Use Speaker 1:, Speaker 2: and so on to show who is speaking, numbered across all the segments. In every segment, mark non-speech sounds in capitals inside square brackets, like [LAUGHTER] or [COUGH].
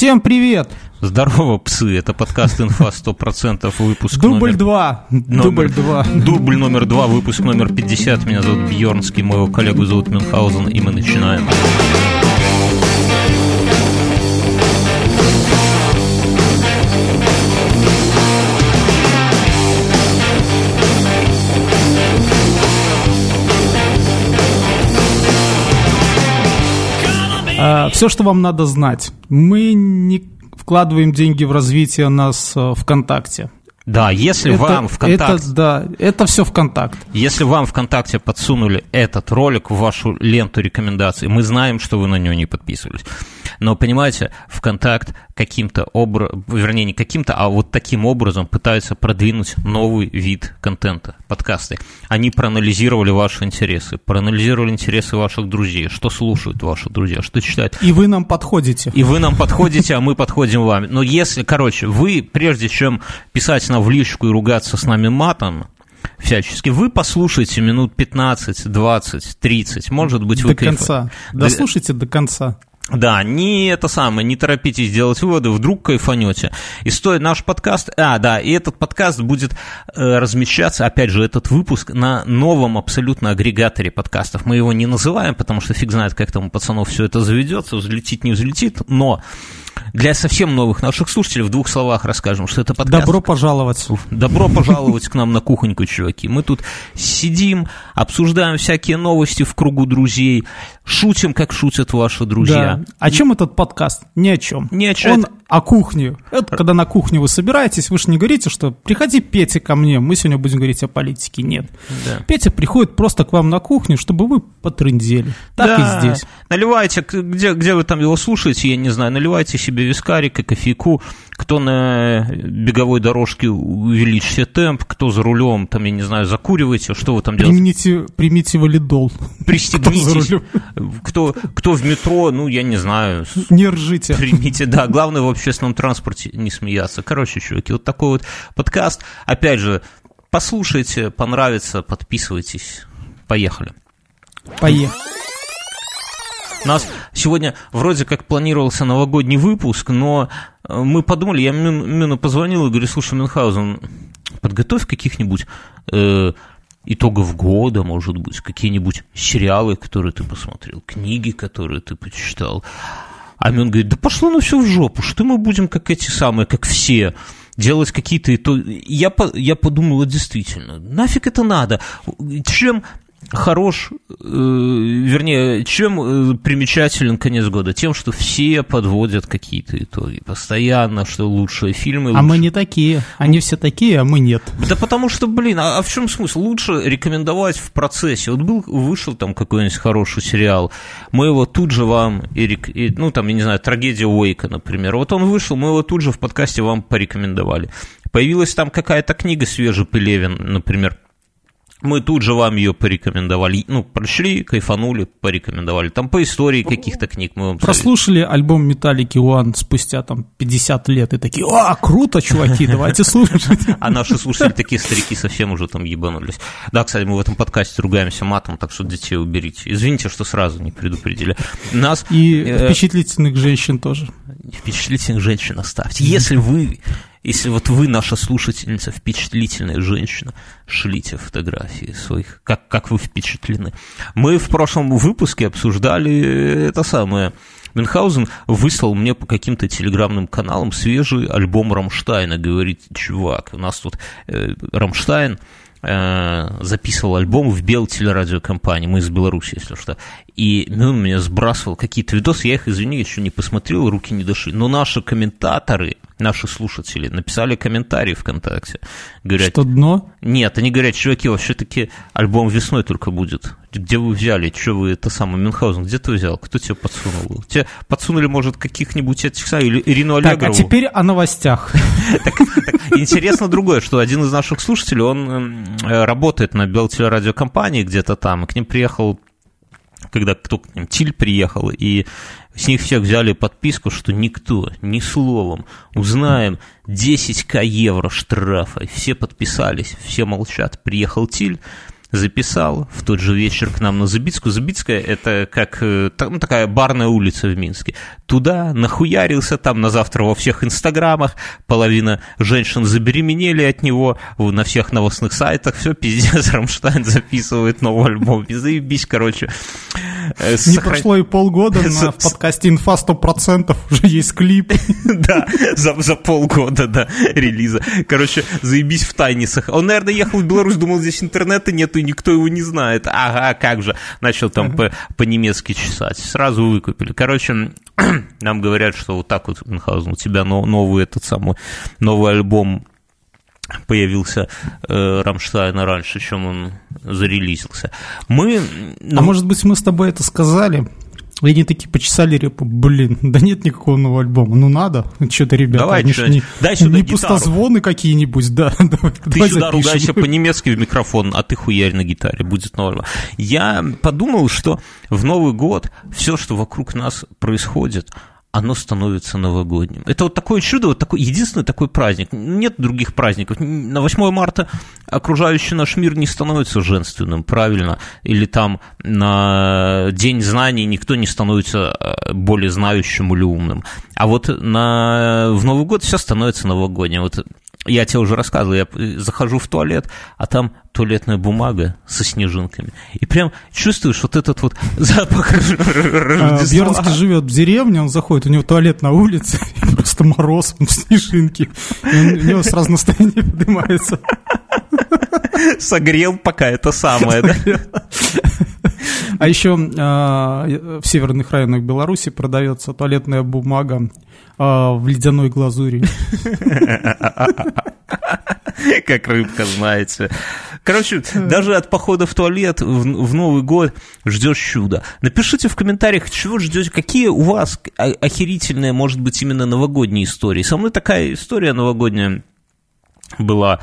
Speaker 1: Всем привет!
Speaker 2: Здорово, псы! Это подкаст «Инфа 100%», выпуск
Speaker 1: Дубль номер... 2! Номер... Дубль 2!
Speaker 2: Дубль номер 2, выпуск номер 50. Меня зовут Бьернский, моего коллегу зовут Мюнхгаузен, и мы начинаем.
Speaker 1: А, Все, что вам надо знать. Мы не вкладываем деньги в развитие нас э, ВКонтакте.
Speaker 2: Да, если это, вам ВКонтакте...
Speaker 1: Это, да, это все ВКонтакте.
Speaker 2: Если вам ВКонтакте подсунули этот ролик в вашу ленту рекомендаций, мы знаем, что вы на него не подписывались. Но, понимаете, ВКонтакт каким-то образом, вернее, не каким-то, а вот таким образом пытаются продвинуть новый вид контента, подкасты. Они проанализировали ваши интересы, проанализировали интересы ваших друзей, что слушают ваши друзья, что читают.
Speaker 1: И вы нам подходите.
Speaker 2: И вы нам подходите, а мы подходим вам. Но если, короче, вы, прежде чем писать нам в личку и ругаться с нами матом, всячески. Вы послушайте минут 15, 20, 30, может быть, вы...
Speaker 1: До конца. Дослушайте до конца.
Speaker 2: Да, не это самое, не торопитесь делать выводы, вдруг кайфанете. И стоит наш подкаст, а, да, и этот подкаст будет э, размещаться, опять же, этот выпуск на новом абсолютно агрегаторе подкастов. Мы его не называем, потому что фиг знает, как там у пацанов все это заведется, взлетит, не взлетит, но для совсем новых наших слушателей в двух словах расскажем, что это подкаст.
Speaker 1: Добро пожаловать.
Speaker 2: Добро пожаловать к нам на кухоньку, чуваки. Мы тут сидим, обсуждаем всякие новости в кругу друзей, шутим, как шутят ваши друзья.
Speaker 1: Да. О чем этот подкаст? Ни о чем.
Speaker 2: Ни о чем.
Speaker 1: Он о кухне. Это когда на кухню вы собираетесь, вы же не говорите, что приходи, Петя, ко мне, мы сегодня будем говорить о политике. Нет. Да. Петя приходит просто к вам на кухню, чтобы вы потрындели. Так да. и здесь.
Speaker 2: Наливайте, где, где вы там его слушаете, я не знаю, наливайте себе вискарик и кофейку. Кто на беговой дорожке увеличьте темп, кто за рулем, там, я не знаю, закуривайте, что вы там
Speaker 1: Примените,
Speaker 2: делаете?
Speaker 1: Примите валидол.
Speaker 2: Пристегнитесь. Кто, кто в метро, ну, я не знаю.
Speaker 1: Не ржите.
Speaker 2: Примите, да. Главное, в общественном транспорте не смеяться. Короче, чуваки, вот такой вот подкаст. Опять же, послушайте, понравится, подписывайтесь. Поехали.
Speaker 1: Поехали.
Speaker 2: У нас сегодня вроде как планировался новогодний выпуск, но мы подумали, я Мюну позвонил и говорю, слушай, Мюнхгаузен, подготовь каких-нибудь э, итогов года, может быть, какие-нибудь сериалы, которые ты посмотрел, книги, которые ты почитал. А Мюн говорит, да пошло ну все в жопу, что мы будем как эти самые, как все, делать какие-то итоги. Я, я подумала, действительно, нафиг это надо? Чем хорош, э, вернее, чем э, примечателен конец года? Тем, что все подводят какие-то итоги. Постоянно, что лучшие фильмы.
Speaker 1: А мы не такие. Они все такие, а мы нет.
Speaker 2: Да потому что, блин, а, а в чем смысл? Лучше рекомендовать в процессе. Вот был, вышел там какой-нибудь хороший сериал, мы его тут же вам, Эрик, и, ну там, я не знаю, трагедия Уэйка, например. Вот он вышел, мы его тут же в подкасте вам порекомендовали. Появилась там какая-то книга свежий Пелевин, например, мы тут же вам ее порекомендовали. Ну, прочли, кайфанули, порекомендовали. Там по истории каких-то книг мы вам
Speaker 1: Прослушали советуем. альбом Металлики One спустя там 50 лет и такие, а, круто, чуваки, давайте слушать. [LAUGHS]
Speaker 2: А наши слушатели такие старики совсем уже там ебанулись. Да, кстати, мы в этом подкасте ругаемся матом, так что детей уберите. Извините, что сразу не предупредили.
Speaker 1: Нас... И э, впечатлительных женщин тоже.
Speaker 2: Впечатлительных женщин оставьте. Если вы если вот вы, наша слушательница, впечатлительная женщина, шлите фотографии своих, как, как вы впечатлены. Мы в прошлом выпуске обсуждали это самое. Мюнхгаузен выслал мне по каким-то телеграмным каналам свежий альбом Рамштайна. Говорит, чувак, у нас тут э, Рамштайн записывал альбом в Бел телерадиокомпании, мы из Беларуси, если что, и Мюн меня сбрасывал какие-то видосы, я их, извини, еще не посмотрел, руки не дошли, но наши комментаторы, наши слушатели написали комментарии ВКонтакте.
Speaker 1: Говорят, что дно?
Speaker 2: Нет, они говорят, чуваки, вообще-таки альбом весной только будет. Где вы взяли? Что вы, это самое, Мюнхгаузен, где ты взял? Кто тебе подсунул? Тебе подсунули, может, каких-нибудь этих, или Ирину Аллегрову?
Speaker 1: Так, а теперь о новостях. [LAUGHS]
Speaker 2: Интересно другое, что один из наших слушателей, он э, работает на Белтелерадиокомпании где-то там, и к ним приехал когда кто к ним, Тиль приехал, и с них всех взяли подписку, что никто, ни словом, узнаем 10к евро штрафа. Все подписались, все молчат. Приехал Тиль, записал в тот же вечер к нам на Забицкую. Забицкая – это как э, ну, такая барная улица в Минске. Туда нахуярился, там на завтра во всех инстаграмах, половина женщин забеременели от него, на всех новостных сайтах, все, пиздец, [LAUGHS] Рамштайн записывает новый альбом, заебись, короче.
Speaker 1: Э, Не прошло и полгода, на подкасте «Инфа 100% уже есть клип. [LAUGHS]
Speaker 2: Да, за, за полгода, да, релиза. Короче, заебись в тайне. Он, наверное, ехал в Беларусь, думал, здесь интернета нету, и никто его не знает. Ага, как же. Начал там по, по-немецки чесать. Сразу выкупили. Короче, [CLEARS THROAT] нам говорят, что вот так вот, Мюнхгаузен, у тебя новый этот самый, новый альбом появился э, Рамштайна раньше, чем он зарелизился. Мы...
Speaker 1: Ну... А может быть, мы с тобой это сказали? И они такие почесали репу, блин, да нет никакого нового альбома, ну надо, что-то, ребята,
Speaker 2: давай
Speaker 1: они
Speaker 2: не, дай сюда
Speaker 1: не пустозвоны какие-нибудь, да. [LAUGHS]
Speaker 2: Давай, ты давай сюда запишем. ругайся по-немецки в микрофон, а ты хуярь на гитаре, будет норма. Я подумал, что в Новый год все, что вокруг нас происходит, оно становится новогодним. Это вот такое чудо, вот такой, единственный такой праздник. Нет других праздников. На 8 марта окружающий наш мир не становится женственным, правильно? Или там на День знаний никто не становится э, более знающим или умным. А вот на, в Новый год все становится новогодним. Вот я тебе уже рассказывал, я захожу в туалет, а там туалетная бумага со снежинками. И прям чувствуешь вот этот вот [LAUGHS] запах
Speaker 1: а, Бьернский живет в деревне, он заходит, у него туалет на улице, [LAUGHS] просто мороз, снежинки. у него сразу настроение [LAUGHS] поднимается.
Speaker 2: Согрел пока это самое, да?
Speaker 1: А еще в северных районах Беларуси продается туалетная бумага а, в ледяной глазури.
Speaker 2: Как рыбка, знаете. Короче, даже от похода в туалет в, в Новый год ждешь чуда. Напишите в комментариях, чего ждете, какие у вас охерительные, может быть, именно новогодние истории. Со мной такая история новогодняя была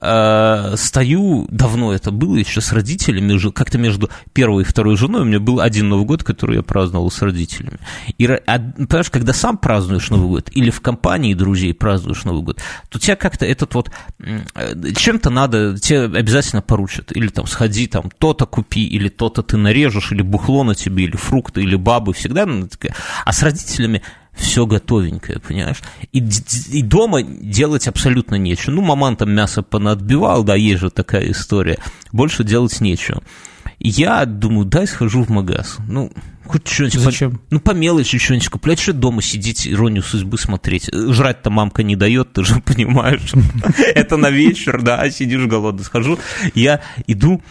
Speaker 2: э, стою, давно это было, еще с родителями, как-то между первой и второй женой, у меня был один Новый год, который я праздновал с родителями. И, а, понимаешь, когда сам празднуешь Новый год, или в компании друзей празднуешь Новый год, то тебя как-то этот вот, э, чем-то надо, тебе обязательно поручат, или там сходи, там, то-то купи, или то-то ты нарежешь, или бухло на тебе, или фрукты, или бабы, всегда, а с родителями все готовенькое, понимаешь? И, и дома делать абсолютно нечего. Ну, маман там мясо понадбивал, да, есть же такая история. Больше делать нечего. Я думаю, дай схожу в магаз. Ну, хоть что-нибудь.
Speaker 1: Зачем?
Speaker 2: По, ну, по мелочи что-нибудь куплять, что дома сидеть, иронию судьбы смотреть. Жрать-то мамка не дает, ты же [LAUGHS] понимаешь. Это на вечер, да, сидишь голодный. Схожу, я иду,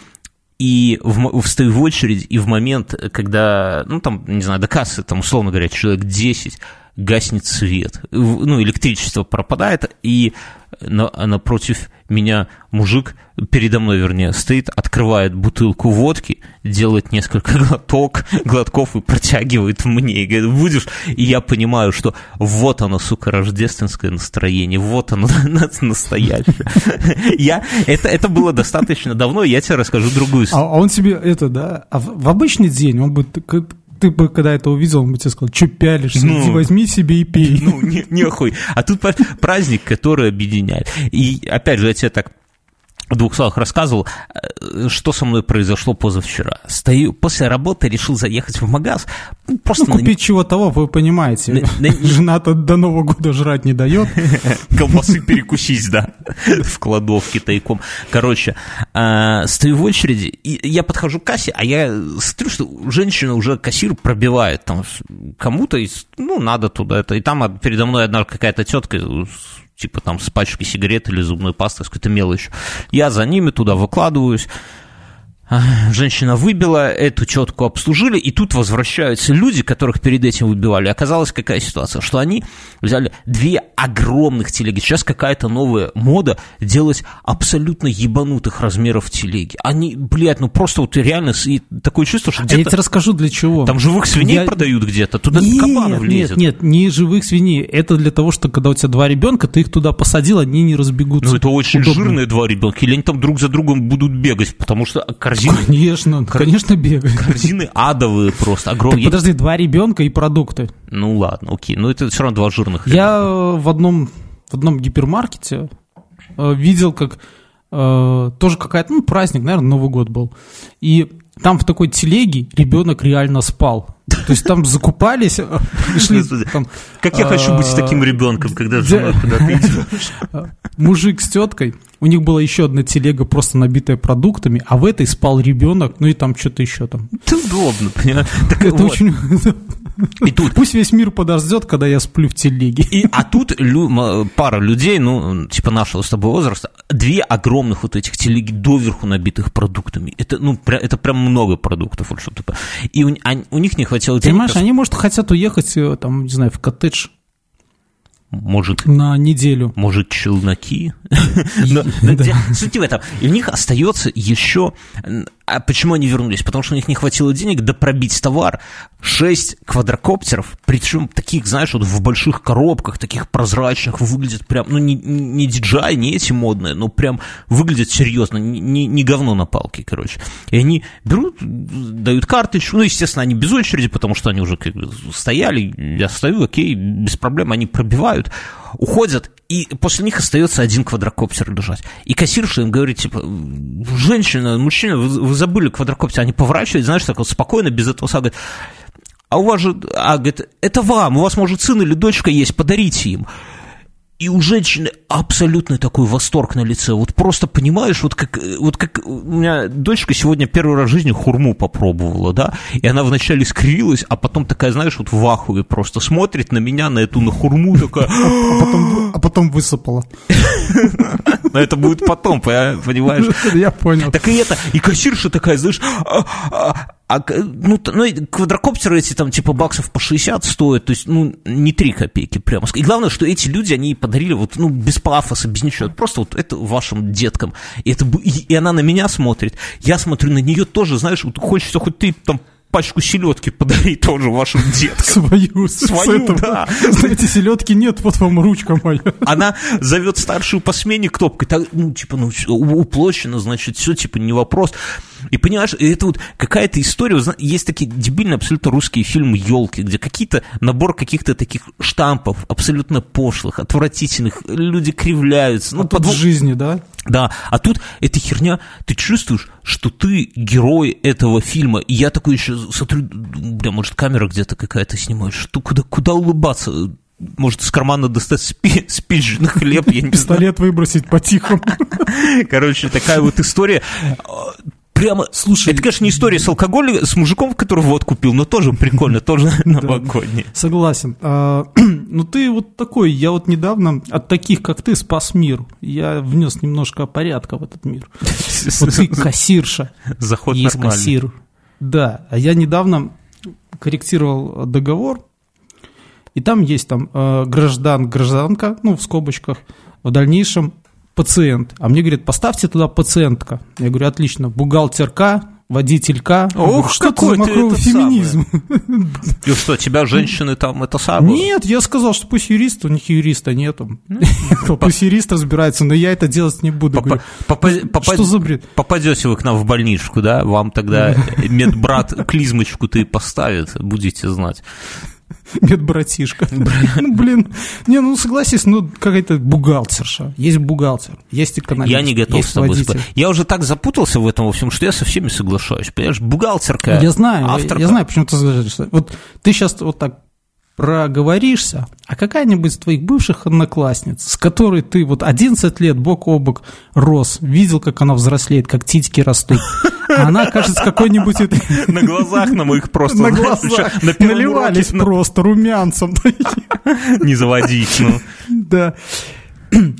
Speaker 2: и в, встаю в очередь, и в момент, когда, ну, там, не знаю, до кассы, там, условно говоря, человек 10, гаснет свет, ну, электричество пропадает, и на, напротив меня мужик, передо мной, вернее, стоит, открывает бутылку водки, делает несколько [LAUGHS] глоток, глотков и протягивает мне, и говорит, будешь? И я понимаю, что вот оно, сука, рождественское настроение, вот оно [LAUGHS] настоящее. [LAUGHS] Я, это, это было достаточно давно, я тебе расскажу другую
Speaker 1: историю. А, он тебе это, да, а в обычный день он бы ты бы, когда это увидел, он бы тебе сказал, что пялишься, ну, возьми себе и пей.
Speaker 2: Ну, не, нехуй. А тут праздник, который объединяет. И, опять же, я тебе так в двух словах рассказывал, э, что со мной произошло позавчера. Стою, после работы решил заехать в магаз.
Speaker 1: Ну, просто ну, купить на... чего того, вы понимаете. На, на... [LAUGHS] Жена-то до Нового года жрать не дает. [LAUGHS]
Speaker 2: Колбасы перекусить, да, [LAUGHS] в кладовке тайком. Короче, э, стою в очереди, и я подхожу к кассе, а я смотрю, что женщина уже кассир пробивает там кому-то, ну, надо туда это. И там передо мной одна какая-то тетка типа там с пачкой сигарет или зубной пасты, с какой-то мелочью. Я за ними туда выкладываюсь, [LAUGHS] Женщина выбила, эту четку обслужили, и тут возвращаются люди, которых перед этим выбивали. Оказалась какая ситуация, что они взяли две огромных телеги. Сейчас какая-то новая мода делать абсолютно ебанутых размеров телеги. Они, блядь, ну просто вот реально и такое чувство, что где-то...
Speaker 1: Я тебе расскажу для чего.
Speaker 2: Там живых свиней Я... продают где-то, туда нет, кабан влезет.
Speaker 1: Нет, нет, не живых свиней. Это для того, что когда у тебя два ребенка, ты их туда посадил, они не разбегутся.
Speaker 2: Ну это очень Удобно. жирные два ребенка, или они там друг за другом будут бегать, потому что корзины...
Speaker 1: Конечно, Кор... конечно бегают.
Speaker 2: Корзины адовые просто, огромные.
Speaker 1: Так подожди, два ребенка и продукты.
Speaker 2: Ну ладно, окей, но это все равно два жирных
Speaker 1: Я ребенка. в одном, в одном гипермаркете э, видел, как э, тоже какая-то, ну, праздник, наверное, Новый год был. И там в такой телеге ребенок реально спал. То есть там закупались,
Speaker 2: пришли, там, Как я хочу быть с таким ребенком, когда жена куда-то идет. [LAUGHS]
Speaker 1: Мужик с теткой, у них была еще одна телега, просто набитая продуктами, а в этой спал ребенок, ну и там что-то еще там.
Speaker 2: Это удобно, понимаешь?
Speaker 1: Это очень... И тут... Пусть весь мир подождет, когда я сплю в телеге.
Speaker 2: И, а тут лю, пара людей, ну, типа нашего с тобой возраста, две огромных вот этих телеги доверху набитых продуктами. Это, ну, пря, это прям много продуктов. Вот, что-то. И у, а, у них не хватило
Speaker 1: денег. Понимаешь, они, может, хотят уехать, э, там, не знаю, в коттедж
Speaker 2: может...
Speaker 1: На неделю.
Speaker 2: Может, челноки? [LAUGHS] Суть в этом. И у них остается еще... А почему они вернулись? Потому что у них не хватило денег допробить товар. Шесть квадрокоптеров, причем таких, знаешь, вот в больших коробках, таких прозрачных, выглядят прям, ну, не, не DJI, не эти модные, но прям выглядят серьезно, не, не говно на палке, короче. И они берут, дают карточку, ну, естественно, они без очереди, потому что они уже как бы стояли, я стою, окей, без проблем, они пробивают, уходят, и после них остается один квадрокоптер лежать. И кассирша им говорит, типа, женщина, мужчина, вы, вы забыли квадрокоптер. Они поворачивают, знаешь, так вот спокойно, без этого сага, а у вас же, а, говорит, это вам, у вас, может, сын или дочка есть, подарите им. И у женщины абсолютно такой восторг на лице. Вот просто понимаешь, вот как, вот как у меня дочка сегодня первый раз в жизни хурму попробовала, да, и она вначале скривилась, а потом такая, знаешь, вот в ахуе просто смотрит на меня, на эту на хурму, такая...
Speaker 1: А потом, а потом высыпала.
Speaker 2: Но это будет потом, понимаешь?
Speaker 1: Я понял.
Speaker 2: Так и это, и кассирша такая, знаешь, «А, а, а, ну, ну, квадрокоптеры эти там типа баксов по 60 стоят, то есть, ну, не 3 копейки прямо. И главное, что эти люди, они подарили вот, ну, без пафоса, без ничего, просто вот это вашим деткам. И, это, и, и она на меня смотрит, я смотрю на нее тоже, знаешь, вот хочется хоть ты там пачку селедки подари тоже вашим деткам.
Speaker 1: Свою. Свою, да. Знаете, селедки нет, вот вам ручка моя.
Speaker 2: Она зовет старшую по смене кнопкой, так, ну, типа, ну, уплощено, значит, все, типа, не вопрос. И понимаешь, это вот какая-то история, есть такие дебильные абсолютно русские фильмы «Елки», где какие-то, набор каких-то таких штампов абсолютно пошлых, отвратительных, люди кривляются.
Speaker 1: Ну, а под жизни, да?
Speaker 2: Да, а тут эта херня, ты чувствуешь, что ты герой этого фильма, и я такой еще смотрю, бля, может, камера где-то какая-то снимает, что, куда, куда улыбаться? может, из кармана достать спи, спичный хлеб, я
Speaker 1: не Пистолет выбросить по-тихому.
Speaker 2: Короче, такая вот история прямо... Слушай... Это, конечно, не история с алкоголем, с мужиком, который водку пил, но тоже прикольно, тоже [LAUGHS] новогодний.
Speaker 1: Согласен. А, [CLEARS THROAT] ну, ты вот такой, я вот недавно от таких, как ты, спас мир. Я внес немножко порядка в этот мир. [LAUGHS] Вот ты кассирша.
Speaker 2: Заход есть кассир.
Speaker 1: Да, а я недавно корректировал договор, и там есть там э, граждан, гражданка, ну, в скобочках, в дальнейшем пациент. А мне говорят, поставьте туда пациентка. Я говорю, отлично, бухгалтерка, водителька.
Speaker 2: Ох, что какой ты феминизм. И что, тебя женщины там это самое?
Speaker 1: Нет, я сказал, что пусть юрист, у них юриста нету. [LAUGHS] Пусть юрист разбирается, но я это делать не буду.
Speaker 2: Что за бред? Попадете вы к нам в больничку, да? Вам тогда медбрат клизмочку ты поставит, будете знать. [LAUGHS]
Speaker 1: Медбратишка. ну, блин, не, ну согласись, ну какая-то бухгалтерша. Есть бухгалтер, есть экономист,
Speaker 2: Я не готов с тобой спорить. Я уже так запутался в этом во всем, что я со всеми соглашаюсь. Понимаешь, бухгалтерка,
Speaker 1: Я знаю, авторка. я знаю, почему ты соглашаешься. Вот ты сейчас вот так проговоришься, а какая-нибудь из твоих бывших одноклассниц, с которой ты вот 11 лет бок о бок рос, видел, как она взрослеет, как титьки растут, она, кажется, какой-нибудь... [LAUGHS]
Speaker 2: На глазах [LAUGHS] на моих просто...
Speaker 1: На глазах наливались просто румянцем. [LAUGHS]
Speaker 2: Не заводить, ну.
Speaker 1: Да.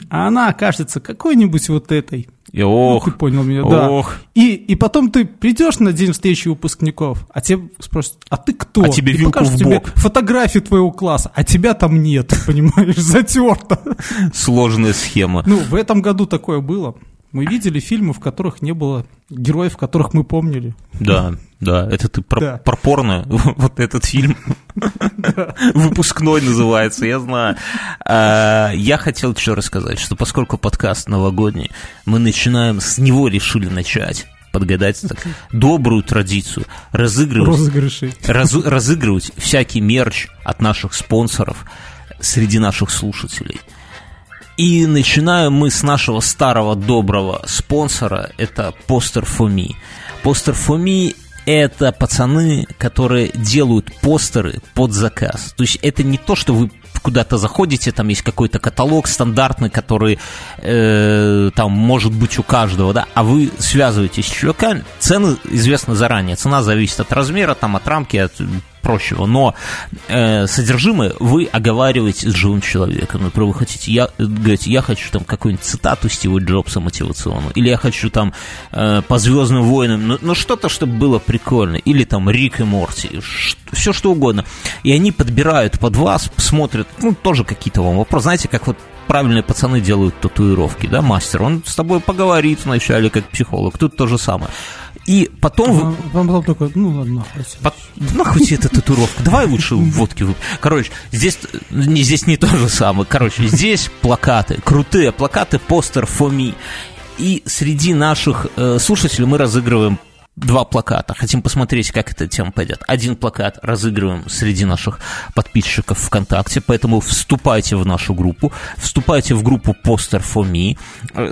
Speaker 1: А она окажется какой-нибудь вот этой
Speaker 2: и ох,
Speaker 1: ну, ты понял меня, ох. да. И, и потом ты придешь на день встречи выпускников, а тебе спросят, а ты кто?
Speaker 2: А тебе и вилку в бок.
Speaker 1: тебе фотографию твоего класса, а тебя там нет, понимаешь, затерто.
Speaker 2: Сложная схема.
Speaker 1: Ну, в этом году такое было. Мы видели фильмы, в которых не было героев, которых мы помнили.
Speaker 2: Да, да, это ты про, да. про порно, [LAUGHS] вот этот фильм. Выпускной называется, я знаю. А, я хотел еще рассказать, что поскольку подкаст новогодний, мы начинаем, с него решили начать подгадать так, добрую традицию, разыгрывать, раз, разыгрывать всякий мерч от наших спонсоров среди наших слушателей – И начинаем мы с нашего старого доброго спонсора, это Poster for Me. Poster for Me это пацаны, которые делают постеры под заказ. То есть это не то, что вы куда-то заходите, там есть какой-то каталог стандартный, который э, там может быть у каждого, да, а вы связываетесь с чуваками, цены известны заранее, цена зависит от размера, там, от рамки, от прочего, но э, содержимое вы оговариваете с живым человеком. Например, вы хотите, я, говорите, я хочу там какую-нибудь цитату Стива Джобса мотивационную, или я хочу там э, по Звездным войнам, ну, ну что-то, чтобы было прикольно, или там Рик и Морти, все что угодно. И они подбирают под вас, смотрят, ну, тоже какие-то вам вопросы. Знаете, как вот правильные пацаны делают татуировки, да, мастер, он с тобой поговорит вначале как психолог, тут то же самое. И потом...
Speaker 1: Вам потом такой, ну ладно,
Speaker 2: нахуй. По... Нахуй тебе эта татуировка, давай лучше водки. Короче, здесь не, здесь не то же самое. Короче, здесь плакаты, крутые плакаты, постер for me. И среди наших э, слушателей мы разыгрываем два плаката. Хотим посмотреть, как эта тема пойдет. Один плакат разыгрываем среди наших подписчиков ВКонтакте, поэтому вступайте в нашу группу, вступайте в группу Poster for Me,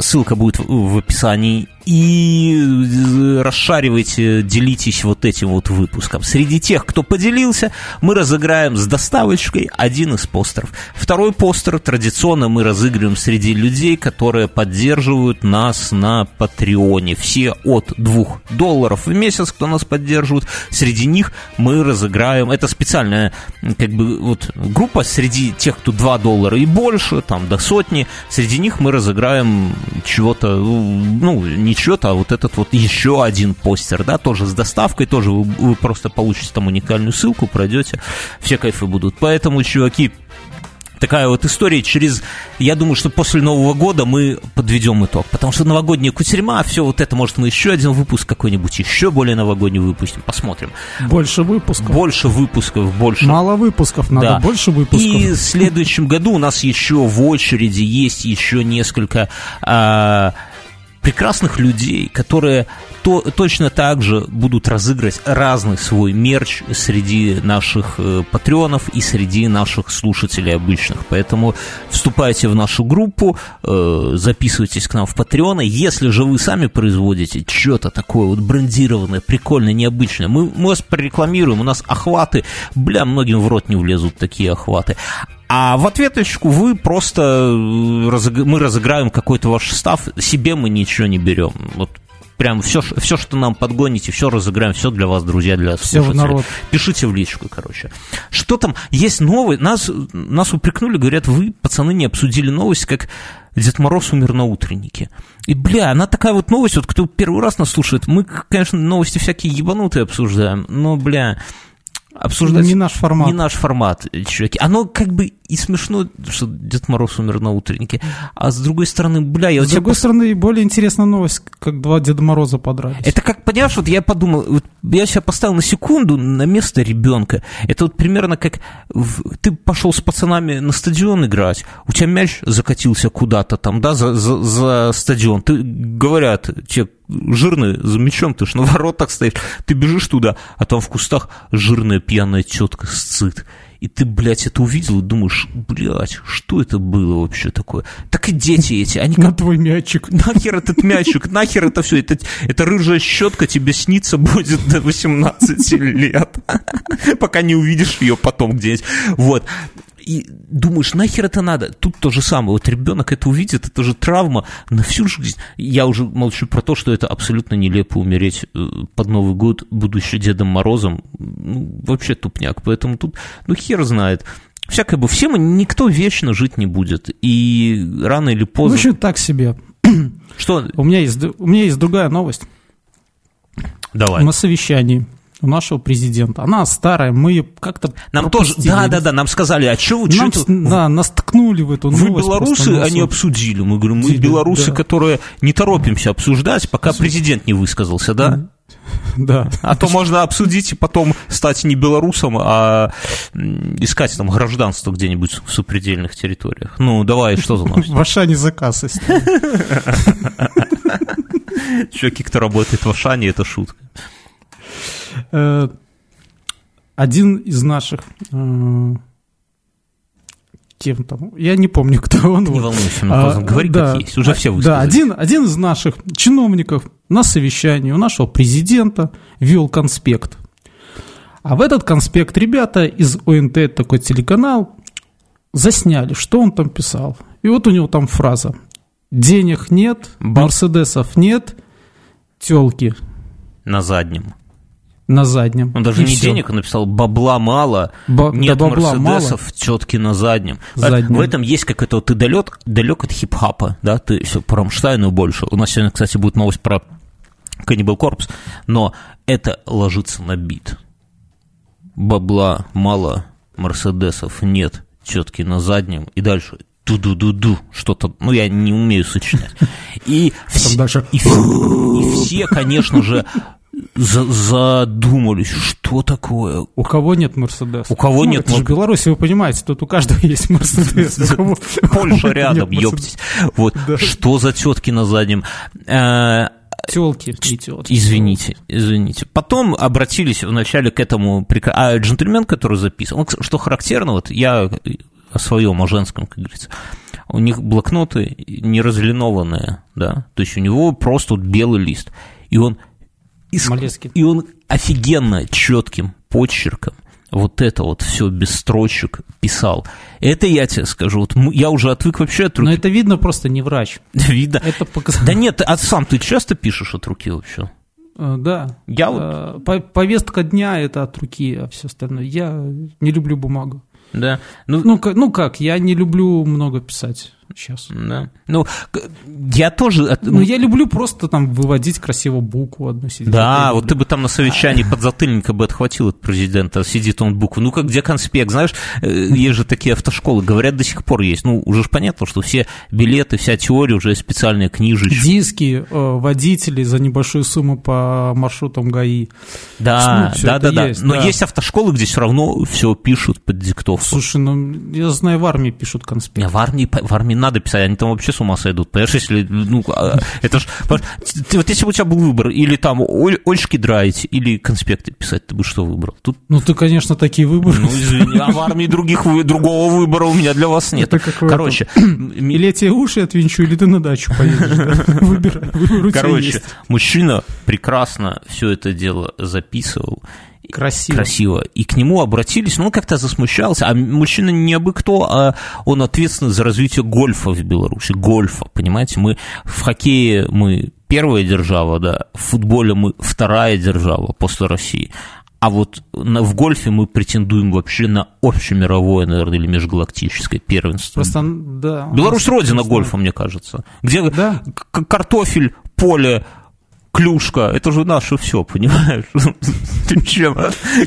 Speaker 2: ссылка будет в описании, и э, расшаривайте, делитесь вот этим вот выпуском. Среди тех, кто поделился, мы разыграем с доставочкой один из постеров. Второй постер традиционно мы разыгрываем среди людей, которые поддерживают нас на Патреоне. Все от 2 долларов в месяц, кто нас поддерживает. Среди них мы разыграем, это специальная как бы вот группа среди тех, кто 2 доллара и больше, там до сотни, среди них мы разыграем чего-то, ну, не ничего-то, а вот этот вот еще один постер, да, тоже с доставкой, тоже вы, вы просто получите там уникальную ссылку, пройдете, все кайфы будут. Поэтому, чуваки, такая вот история через... Я думаю, что после Нового года мы подведем итог, потому что новогодняя кутерьма, все вот это, может, мы еще один выпуск какой-нибудь, еще более новогодний выпустим, посмотрим.
Speaker 1: Больше выпусков.
Speaker 2: Больше выпусков, больше...
Speaker 1: Мало выпусков, надо да. больше выпусков.
Speaker 2: И в следующем году у нас еще в очереди есть еще несколько... А, прекрасных людей, которые то, точно так же будут разыгрывать разный свой мерч среди наших э, патреонов и среди наших слушателей обычных. Поэтому вступайте в нашу группу, э, записывайтесь к нам в патреоны. Если же вы сами производите что-то такое вот брендированное, прикольное, необычное, мы, мы вас прорекламируем, у нас охваты, бля, многим в рот не влезут такие охваты. А в ответочку вы просто э, мы разыграем какой-то ваш став, себе мы ничего не берем. Вот прям все, все, что нам подгоните, все разыграем, все для вас, друзья, для
Speaker 1: все народ.
Speaker 2: Пишите в личку, короче. Что там? Есть новые, нас, нас упрекнули, говорят, вы, пацаны, не обсудили новость, как Дед Мороз умер на утреннике. И, бля, она такая вот новость, вот кто первый раз нас слушает, мы, конечно, новости всякие ебанутые обсуждаем, но, бля, обсуждать...
Speaker 1: Не наш формат.
Speaker 2: Не наш формат, чуваки. Оно как бы и смешно, что Дед Мороз умер на утреннике, а с другой стороны, бля, я...
Speaker 1: С другой пос... стороны, более интересная новость, как два Деда Мороза подрались.
Speaker 2: Это как, понимаешь, вот я подумал, вот я себя поставил на секунду на место ребенка. Это вот примерно как в... ты пошел с пацанами на стадион играть, у тебя мяч закатился куда-то там, да, за, за, за стадион. Ты, говорят, тебе жирный, за мячом, ты ж на воротах стоишь, ты бежишь туда, а там в кустах жирная пьяная тетка сцит. И ты, блядь, это увидел и думаешь, блядь, что это было вообще такое? Так и дети эти, они
Speaker 1: как... На твой мячик.
Speaker 2: Нахер этот мячик, нахер это все, это, это рыжая щетка тебе снится будет до 18 лет, [LAUGHS] пока не увидишь ее потом где-нибудь. Вот и думаешь, нахер это надо? Тут то же самое. Вот ребенок это увидит, это же травма на всю жизнь. Я уже молчу про то, что это абсолютно нелепо умереть э, под Новый год, будучи Дедом Морозом. Ну, вообще тупняк. Поэтому тут, ну, хер знает. Всякое бы, все мы, никто вечно жить не будет. И рано или поздно...
Speaker 1: Ну, еще так себе.
Speaker 2: Что?
Speaker 1: У меня есть, у меня есть другая новость.
Speaker 2: Давай.
Speaker 1: На совещании у нашего президента. Она старая, мы ее как-то
Speaker 2: Нам тоже, да, да, да, нам сказали, а что вы...
Speaker 1: Нам, да, нас ткнули в эту
Speaker 2: Вы белорусы, они обсудили. Мы говорим, мы белорусы, да. которые не торопимся обсуждать, пока президент не высказался, да? [LAUGHS]
Speaker 1: Да.
Speaker 2: А то можно обсудить и потом стать не белорусом, а искать там гражданство где-нибудь в сопредельных территориях. Ну, давай, что за новость? [LAUGHS]
Speaker 1: В Ашане заказ [LAUGHS]
Speaker 2: Чуваки, кто работает в Ашане, это шутка.
Speaker 1: Э, один из наших э, кем там, я не помню, [LAUGHS] кто он.
Speaker 2: Не вот. волнуйся, а, говори да, как есть, уже все
Speaker 1: высказали. Да, один, один из наших чиновников на совещании у нашего президента вел конспект. А в этот конспект ребята из ОНТ, такой телеканал, засняли, что он там писал. И вот у него там фраза. Денег нет, Мерседесов нет, телки.
Speaker 2: На заднем
Speaker 1: на заднем.
Speaker 2: Он даже не все. денег, он написал бабла мало, Ба- нет да бабла мерседесов, мало. тетки на заднем. заднем. В этом есть какой-то, ты далек, далек от хип-хапа, да, ты все по Рамштайну больше. У нас сегодня, кстати, будет новость про Cannibal Corpse, но это ложится на бит. Бабла мало, мерседесов нет, четки на заднем, и дальше ду-ду-ду-ду, что-то, ну, я не умею сочинять. И, все, и, и все, конечно же, задумались, что такое.
Speaker 1: У кого нет Мерседеса?
Speaker 2: У кого
Speaker 1: ну,
Speaker 2: нет?
Speaker 1: Же Беларусь, вы понимаете, тут у каждого [LAUGHS] есть Мерседес. [LAUGHS]
Speaker 2: Польша рядом, ёптись. Вот, что за тетки на заднем?
Speaker 1: Э, Телки и телки.
Speaker 2: Извините, извините. Потом обратились вначале к этому а джентльмен, который записывал, что характерно, вот я о своем, о женском, как говорится, у них блокноты не разлинованные, да, то есть у него просто вот белый лист, и он и, и он офигенно четким почерком вот это вот все без строчек писал. Это я тебе скажу. Вот я уже отвык вообще от
Speaker 1: руки. Но это видно просто не врач. [LAUGHS]
Speaker 2: Видно. Это показ... Да нет, а сам ты часто пишешь от руки вообще?
Speaker 1: Э, да.
Speaker 2: Я вот...
Speaker 1: Э, повестка дня это от руки, а все остальное. Я не люблю бумагу.
Speaker 2: Да.
Speaker 1: Ну, ну, ну как, я не люблю много писать сейчас.
Speaker 2: Да. Ну, я тоже...
Speaker 1: Ну, я люблю просто там выводить красиво букву одну
Speaker 2: сидеть. Да, вот ты бы там на совещании подзатыльника бы отхватил от президента, сидит он букву. Ну, как где конспект, знаешь, э, есть же такие автошколы, говорят, до сих пор есть. Ну, уже ж понятно, что все билеты, вся теория, уже специальные книжечки.
Speaker 1: Диски, э, водители за небольшую сумму по маршрутам ГАИ.
Speaker 2: Да, ну, да, да, да. Есть, Но да. есть автошколы, где все равно все пишут под диктовку.
Speaker 1: Слушай, ну, я знаю, в армии пишут конспект.
Speaker 2: В армии, в армии надо писать, они там вообще с ума сойдут. Понимаешь, если, ну, а, это ж, вот если бы у тебя был выбор, или там Ольшки драить, или конспекты писать, ты бы что выбрал?
Speaker 1: Тут... Ну, ты, конечно, такие выборы.
Speaker 2: Ну, извини, а в армии других, другого выбора у меня для вас нет. Это Короче.
Speaker 1: Или я тебе уши отвинчу, или ты на дачу поедешь. [LAUGHS] Выбирай.
Speaker 2: Короче, мужчина прекрасно все это дело записывал.
Speaker 1: Красиво.
Speaker 2: Красиво. И к нему обратились, ну, он как-то засмущался, а мужчина не абы кто, а он ответственный за развитие гольфа в Беларуси, гольфа, понимаете, мы в хоккее мы первая держава, да, в футболе мы вторая держава после России, а вот в гольфе мы претендуем вообще на общемировое, наверное, или межгалактическое первенство.
Speaker 1: Просто, да.
Speaker 2: Беларусь родина гольфа, мне кажется. Где да. картофель, поле, клюшка, это же наше все, понимаешь? [LAUGHS]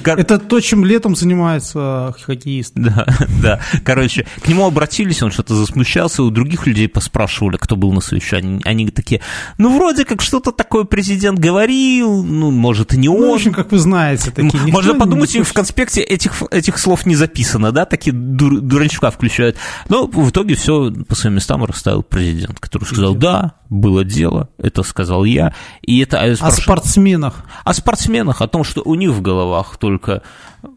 Speaker 1: Это то, чем летом занимается хоккеист.
Speaker 2: Да, [LAUGHS] да. Короче, к нему обратились, он что-то засмущался, у других людей поспрашивали, кто был на совещании. Они такие, ну, вроде как что-то такое президент говорил, ну, может, и не он. Ну, в
Speaker 1: общем, как вы знаете, такие
Speaker 2: Можно подумать, в конспекте этих, этих слов не записано, да, такие дур, дурачка включают. Но в итоге все по своим местам расставил президент, который сказал, да, было дело, это сказал я, и это...
Speaker 1: О спортсменах.
Speaker 2: О спортсменах, о том, что у них в головах только,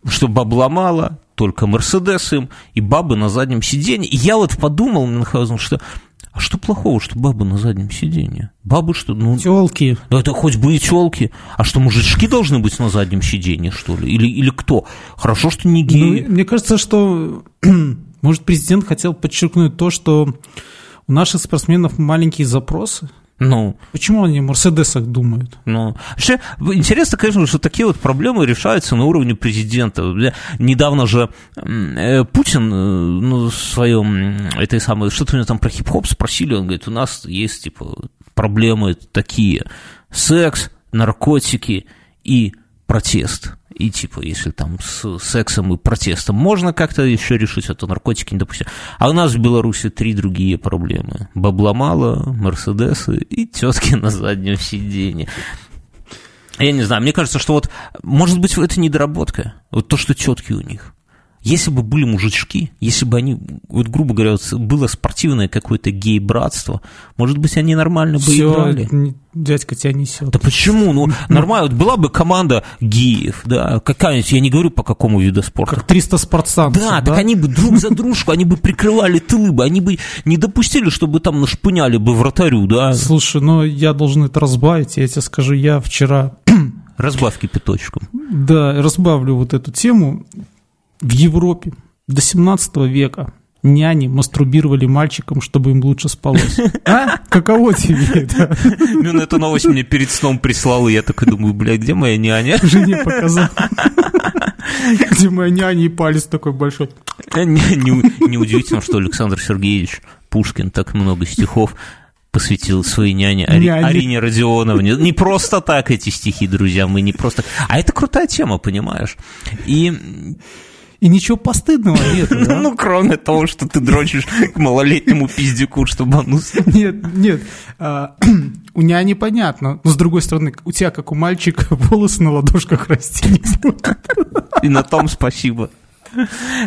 Speaker 2: что бабла мало, только Мерседес им, и бабы на заднем сиденье. И я вот подумал, Мюнхгаузен, что а что плохого, что бабы на заднем сиденье? Бабы что? Ну,
Speaker 1: телки.
Speaker 2: Да это хоть бы и телки. А что, мужички должны быть на заднем сиденье, что ли? Или, или кто? Хорошо, что не геи.
Speaker 1: Ну, мне кажется, что, [CLEARS THROAT] может, президент хотел подчеркнуть то, что у наших спортсменов маленькие запросы,
Speaker 2: ну.
Speaker 1: Почему они о Мерседесах думают?
Speaker 2: Ну. Вообще, интересно, конечно, что такие вот проблемы решаются на уровне президента. Недавно же э, Путин, э, ну, в своем, этой самой, что-то у него там про хип-хоп спросили, он говорит, у нас есть, типа, проблемы такие. Секс, наркотики и протест. И типа, если там с сексом и протестом можно как-то еще решить, а то наркотики не допустим. А у нас в Беларуси три другие проблемы. Бабла мало, Мерседесы и тетки [LAUGHS] на заднем сиденье. Я не знаю, мне кажется, что вот, может быть, это недоработка. Вот то, что четки у них. Если бы были мужички, если бы они, вот грубо говоря, вот было спортивное какое-то гей-братство, может быть, они нормально бы
Speaker 1: Всё,
Speaker 2: играли.
Speaker 1: Дядька тебя несет.
Speaker 2: Да почему? Ну, нормально, вот была бы команда геев, да, какая-нибудь, я не говорю по какому виду спорта.
Speaker 1: Как 300 спортсменов.
Speaker 2: Да,
Speaker 1: да,
Speaker 2: так они бы друг за дружку, они бы прикрывали тылы бы, они бы не допустили, чтобы там нашпыняли бы вратарю, да.
Speaker 1: Слушай, ну я должен это разбавить, я тебе скажу, я вчера...
Speaker 2: Разбавь кипяточком.
Speaker 1: Да, разбавлю вот эту тему. В Европе до 17 века няни мастурбировали мальчикам, чтобы им лучше спалось. А? Каково тебе это?
Speaker 2: Ну, эту новость мне перед сном прислал, и я такой думаю, бля, где моя няня?
Speaker 1: Жене показал. Где моя няня и палец такой большой.
Speaker 2: Неудивительно, не, что Александр Сергеевич Пушкин так много стихов посвятил своей няне Ари, Няне. Арине Родионовне. Не просто так эти стихи, друзья, мы не просто... А это крутая тема, понимаешь? И
Speaker 1: и ничего постыдного нет. Да?
Speaker 2: Ну, кроме того, что ты дрочишь к малолетнему пиздюку, чтобы он...
Speaker 1: Нет, нет. А, [CLEARS THROAT] у няни понятно. Но, с другой стороны, у тебя, как у мальчика, [LAUGHS] волосы на ладошках расти не будут.
Speaker 2: И на том спасибо.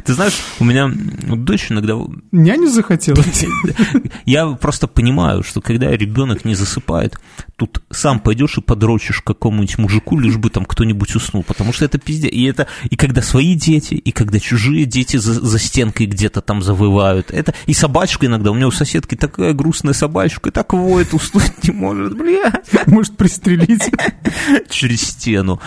Speaker 2: Ты знаешь, у меня дочь иногда...
Speaker 1: Няню захотелось? [LAUGHS]
Speaker 2: Я просто понимаю, что когда ребенок не засыпает, тут сам пойдешь и подрочишь какому-нибудь мужику, лишь бы там кто-нибудь уснул, потому что это пиздец. И это и когда свои дети, и когда чужие дети за, за стенкой где-то там завывают. Это и собачка иногда. У меня у соседки такая грустная собачка, и так воет, уснуть не может, блядь.
Speaker 1: Может пристрелить.
Speaker 2: Через стену.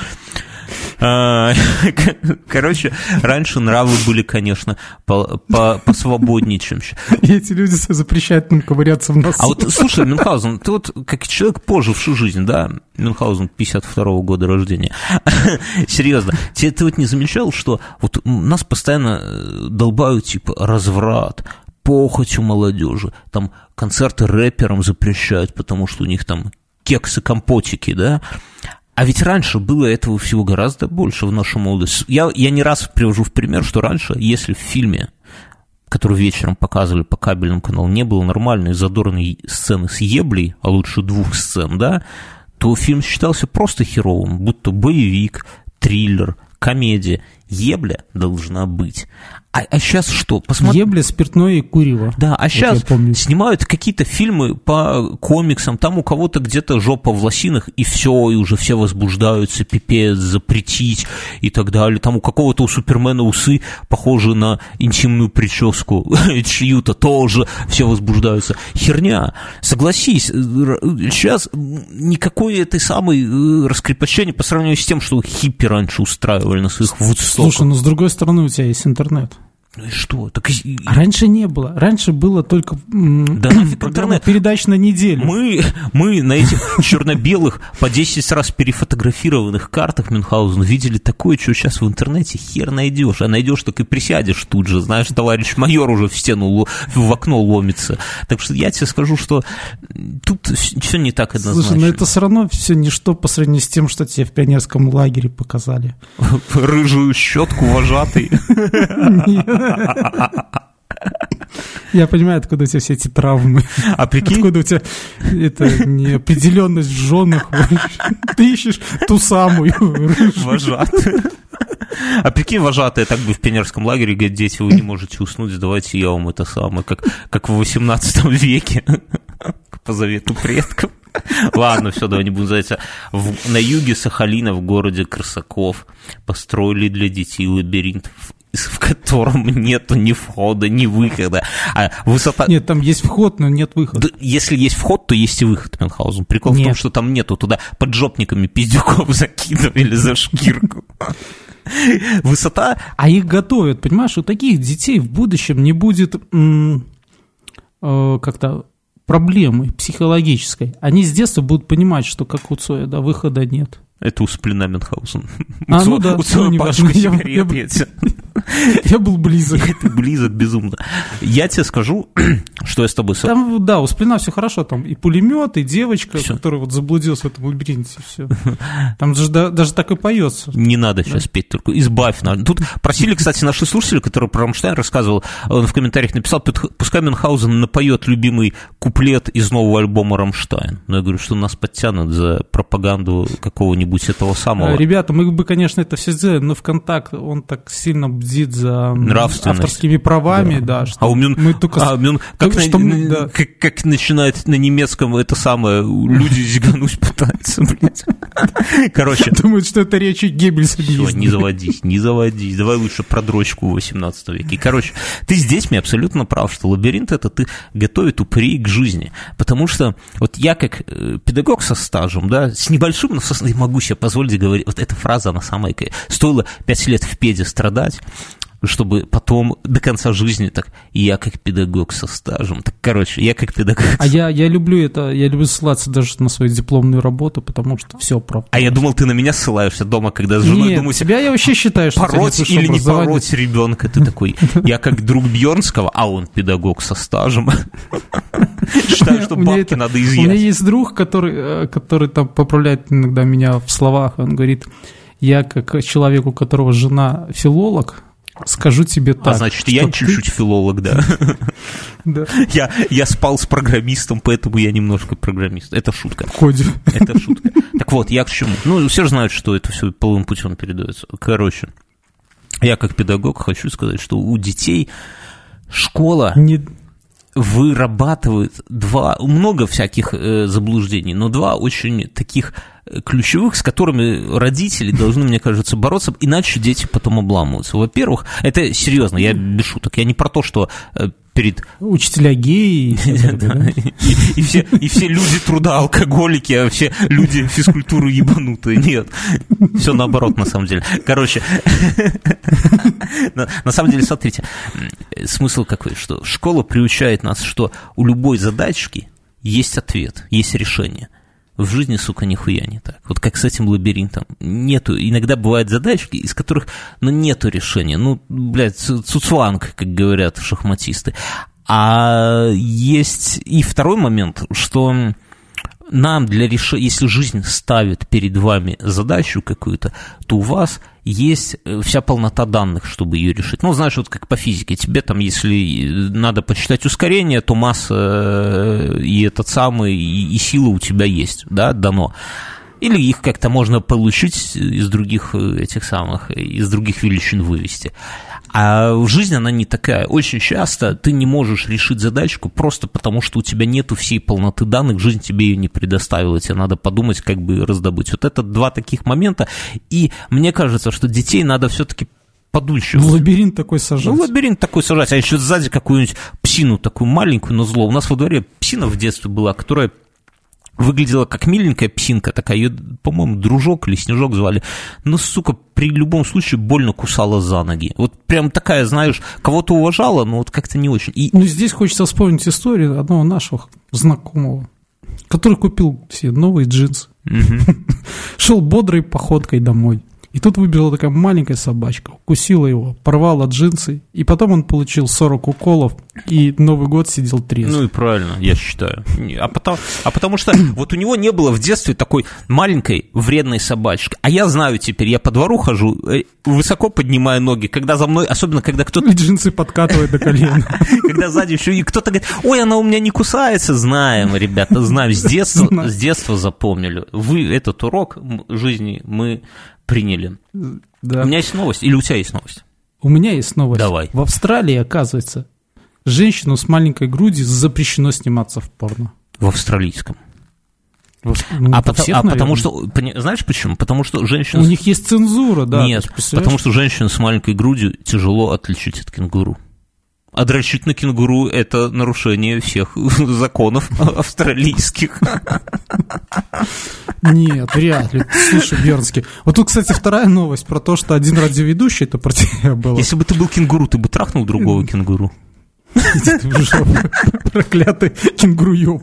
Speaker 2: А, [LAUGHS] короче, раньше нравы были, конечно, посвободнее, чем сейчас.
Speaker 1: И эти люди запрещают нам ковыряться в носу.
Speaker 2: А вот, слушай, Мюнхгаузен, ты вот как человек, поживший жизнь, да, Мюнхгаузен 52 -го года рождения, [LAUGHS] серьезно, ты, ты вот не замечал, что вот нас постоянно э, долбают, типа, разврат, похоть у молодежи, там концерты рэперам запрещают, потому что у них там кексы-компотики, да, а ведь раньше было этого всего гораздо больше в нашу молодость. Я, я не раз привожу в пример, что раньше, если в фильме, который вечером показывали по кабельному каналу, не было нормальной задорной сцены с еблей, а лучше двух сцен, да, то фильм считался просто херовым, будто боевик, триллер, комедия. Ебля должна быть. А, а сейчас что?
Speaker 1: Посмотри. Ебля, спиртное и курево.
Speaker 2: Да, а сейчас снимают какие-то фильмы по комиксам, там у кого-то где-то жопа в лосинах, и все, и уже все возбуждаются, пипец, запретить и так далее. Там у какого-то у Супермена усы похожи на интимную прическу, [LAUGHS] чью-то тоже все возбуждаются. Херня. Согласись, сейчас никакой этой самой э, раскрепощения по сравнению с тем, что хиппи раньше устраивали на своих вудстоках.
Speaker 1: Слушай, ну с другой стороны у тебя есть интернет.
Speaker 2: Ну и что? Так...
Speaker 1: А раньше не было. Раньше было только да [CLEARS THROAT] программа передач на неделю.
Speaker 2: Мы, мы на этих черно-белых по 10 раз перефотографированных картах Мюнхгаузена видели такое, что сейчас в интернете хер найдешь. А найдешь, так и присядешь тут же. Знаешь, товарищ майор уже в стену, в окно ломится. Так что я тебе скажу, что тут все не так однозначно.
Speaker 1: Слушай, но это все равно все ничто по сравнению с тем, что тебе в пионерском лагере показали. [LAUGHS]
Speaker 2: Рыжую щетку вожатый. [LAUGHS] [LAUGHS]
Speaker 1: Я понимаю, откуда у тебя все эти травмы.
Speaker 2: А прикинь?
Speaker 1: Откуда у тебя эта неопределенность в женах. Ты ищешь ту самую.
Speaker 2: Вожатую. А прикинь, вожатые так бы в пионерском лагере говорят, дети, вы не можете уснуть, давайте я вам это самое, как, как в 18 веке, по завету предков. Ладно, все, давай не будем. В, на юге Сахалина, в городе Красаков, построили для детей лабиринт в [LAUGHS] котором нету ни входа, ни выхода. А высота...
Speaker 1: Нет, там есть вход, но нет выхода.
Speaker 2: Да, если есть вход, то есть и выход, Мюнхгаузен. Прикол нет. в том, что там нету туда поджопниками пиздюков [LAUGHS] закидывали за шкирку. [LAUGHS] Высота...
Speaker 1: А их готовят, понимаешь? У таких детей в будущем не будет э, как-то проблемы психологической. Они с детства будут понимать, что как у Цоя, да, выхода нет.
Speaker 2: Это у Сплина Мюнхгаузен.
Speaker 1: А, ну да, у ну, пачку я, я, [LAUGHS] я был близок. [LAUGHS]
Speaker 2: Ты близок безумно. Я тебе скажу, [CLEARS THROAT] что я с тобой...
Speaker 1: Там, да, у Сплина все хорошо, там и пулемет, и девочка, все. которая вот заблудилась в этом лабиринте, все. [LAUGHS] Там же да, даже так и поется.
Speaker 2: Не надо да. сейчас петь, только избавь. Надо. Тут просили, кстати, наши слушатели, который про Рамштайн рассказывал, он в комментариях написал, пускай Мюнхгаузен напоет любимый куплет из нового альбома Рамштайн. Но я говорю, что нас подтянут за пропаганду какого-нибудь этого самого.
Speaker 1: Ребята, мы бы, конечно, это все сделали, но ВКонтакт, он так сильно бдит за авторскими правами, да,
Speaker 2: да что а у мы только... А, у как, на, что мы, да. как, как начинает на немецком это самое, люди зигануть пытаются, блядь. Короче.
Speaker 1: Думают, что это речь Геббельса.
Speaker 2: Все, не заводись, не заводись. Давай лучше про дрочку в 18 веке. Короче, ты здесь мне абсолютно прав, что лабиринт это ты готовит упырей к жизни. Потому что вот я как э, педагог со стажем, да, с небольшим, но со, могу себе позволить говорить, вот эта фраза, она самая... Стоило 5 лет в педе страдать, чтобы потом до конца жизни так, я как педагог со стажем, так, короче, я как педагог.
Speaker 1: А я, я люблю это, я люблю ссылаться даже на свою дипломную работу, потому что все правда.
Speaker 2: А я думал, ты на меня ссылаешься дома, когда с женой
Speaker 1: Нет,
Speaker 2: думаю...
Speaker 1: тебя я вообще считаю, что
Speaker 2: пороть или не пороть ребенка, ты такой, я как друг Бьернского, а он педагог со стажем. [LAUGHS] Считаю, что бабки надо изъять.
Speaker 1: У меня есть друг, который, э, который там поправляет иногда меня в словах, он говорит, я как человек, у которого жена филолог, Скажу тебе а так.
Speaker 2: А значит, я чуть-чуть ты... филолог, да. [LAUGHS] да. Я, я спал с программистом, поэтому я немножко программист. Это шутка.
Speaker 1: Коди.
Speaker 2: Это шутка. Так вот, я к чему? Ну, все же знают, что это все полным путем передается. Короче, я как педагог хочу сказать, что у детей школа... Не вырабатывает два, много всяких э, заблуждений, но два очень таких ключевых, с которыми родители должны, мне кажется, бороться, иначе дети потом обламываются. Во-первых, это серьезно, я без шуток, я не про то, что э, перед...
Speaker 1: Учителя геи. [LAUGHS]
Speaker 2: И, все, и все люди труда алкоголики, а все люди физкультуры ебанутые. Нет, все наоборот, на самом деле. Короче, [LAUGHS] на, на самом деле, смотрите, смысл какой, что школа приучает нас, что у любой задачки есть ответ, есть решение в жизни, сука, нихуя не так. Вот как с этим лабиринтом. Нету, иногда бывают задачки, из которых, ну, нету решения. Ну, блядь, цуцланг, как говорят шахматисты. А есть и второй момент, что нам для решения, если жизнь ставит перед вами задачу какую-то, то у вас есть э, вся полнота данных, чтобы ее решить. Ну, знаешь, вот как по физике, тебе там, если надо посчитать ускорение, то масса э, и этот самый, и, и сила у тебя есть, да, дано. Или их как-то можно получить из других э, этих самых, из других величин вывести. А жизнь, она не такая. Очень часто ты не можешь решить задачку просто потому, что у тебя нету всей полноты данных, жизнь тебе ее не предоставила, тебе надо подумать, как бы раздобыть. Вот это два таких момента, и мне кажется, что детей надо все-таки подульше.
Speaker 1: В лабиринт такой сажать.
Speaker 2: Ну, лабиринт такой сажать, а еще сзади какую-нибудь псину такую маленькую, но зло. У нас во дворе псина в детстве была, которая выглядела как миленькая псинка такая, ее, по-моему, дружок или снежок звали, но, сука, при любом случае больно кусала за ноги. Вот прям такая, знаешь, кого-то уважала, но вот как-то не очень.
Speaker 1: И... Ну, здесь хочется вспомнить историю одного нашего знакомого, который купил все новые джинсы, [LAUGHS] шел бодрой походкой домой. И тут выбежала такая маленькая собачка, укусила его, порвала джинсы, и потом он получил 40 уколов, и Новый год сидел трезв.
Speaker 2: Ну и правильно, я считаю. А потому, а потому что [CLEARS THROAT] вот у него не было в детстве такой маленькой вредной собачки. А я знаю теперь, я по двору хожу, э, высоко поднимаю ноги, когда за мной, особенно когда кто-то... [LAUGHS]
Speaker 1: Джинсы подкатывают до колена. [LAUGHS]
Speaker 2: Когда сзади еще и кто-то говорит, ой, она у меня не кусается, знаем, ребята, знаем, с [LAUGHS] детства, с детства запомнили. Вы этот урок жизни мы приняли. Да. У меня есть новость, или у тебя есть новость?
Speaker 1: У меня есть новость.
Speaker 2: Давай.
Speaker 1: В Австралии, оказывается, женщину с маленькой грудью запрещено сниматься в порно.
Speaker 2: В австралийском. Ну, а, по, всех, а потому что, знаешь почему? Потому что женщина...
Speaker 1: У них есть цензура, да.
Speaker 2: Нет, потому что женщину с маленькой грудью тяжело отличить от кенгуру. А дрочить на кенгуру – это нарушение всех [LAUGHS] законов австралийских.
Speaker 1: Нет, вряд ли. Слушай, Бернский. Вот тут, кстати, вторая новость про то, что один радиоведущий, это про тебя было.
Speaker 2: Если бы ты был кенгуру, ты бы трахнул другого кенгуру.
Speaker 1: Проклятый кенгуру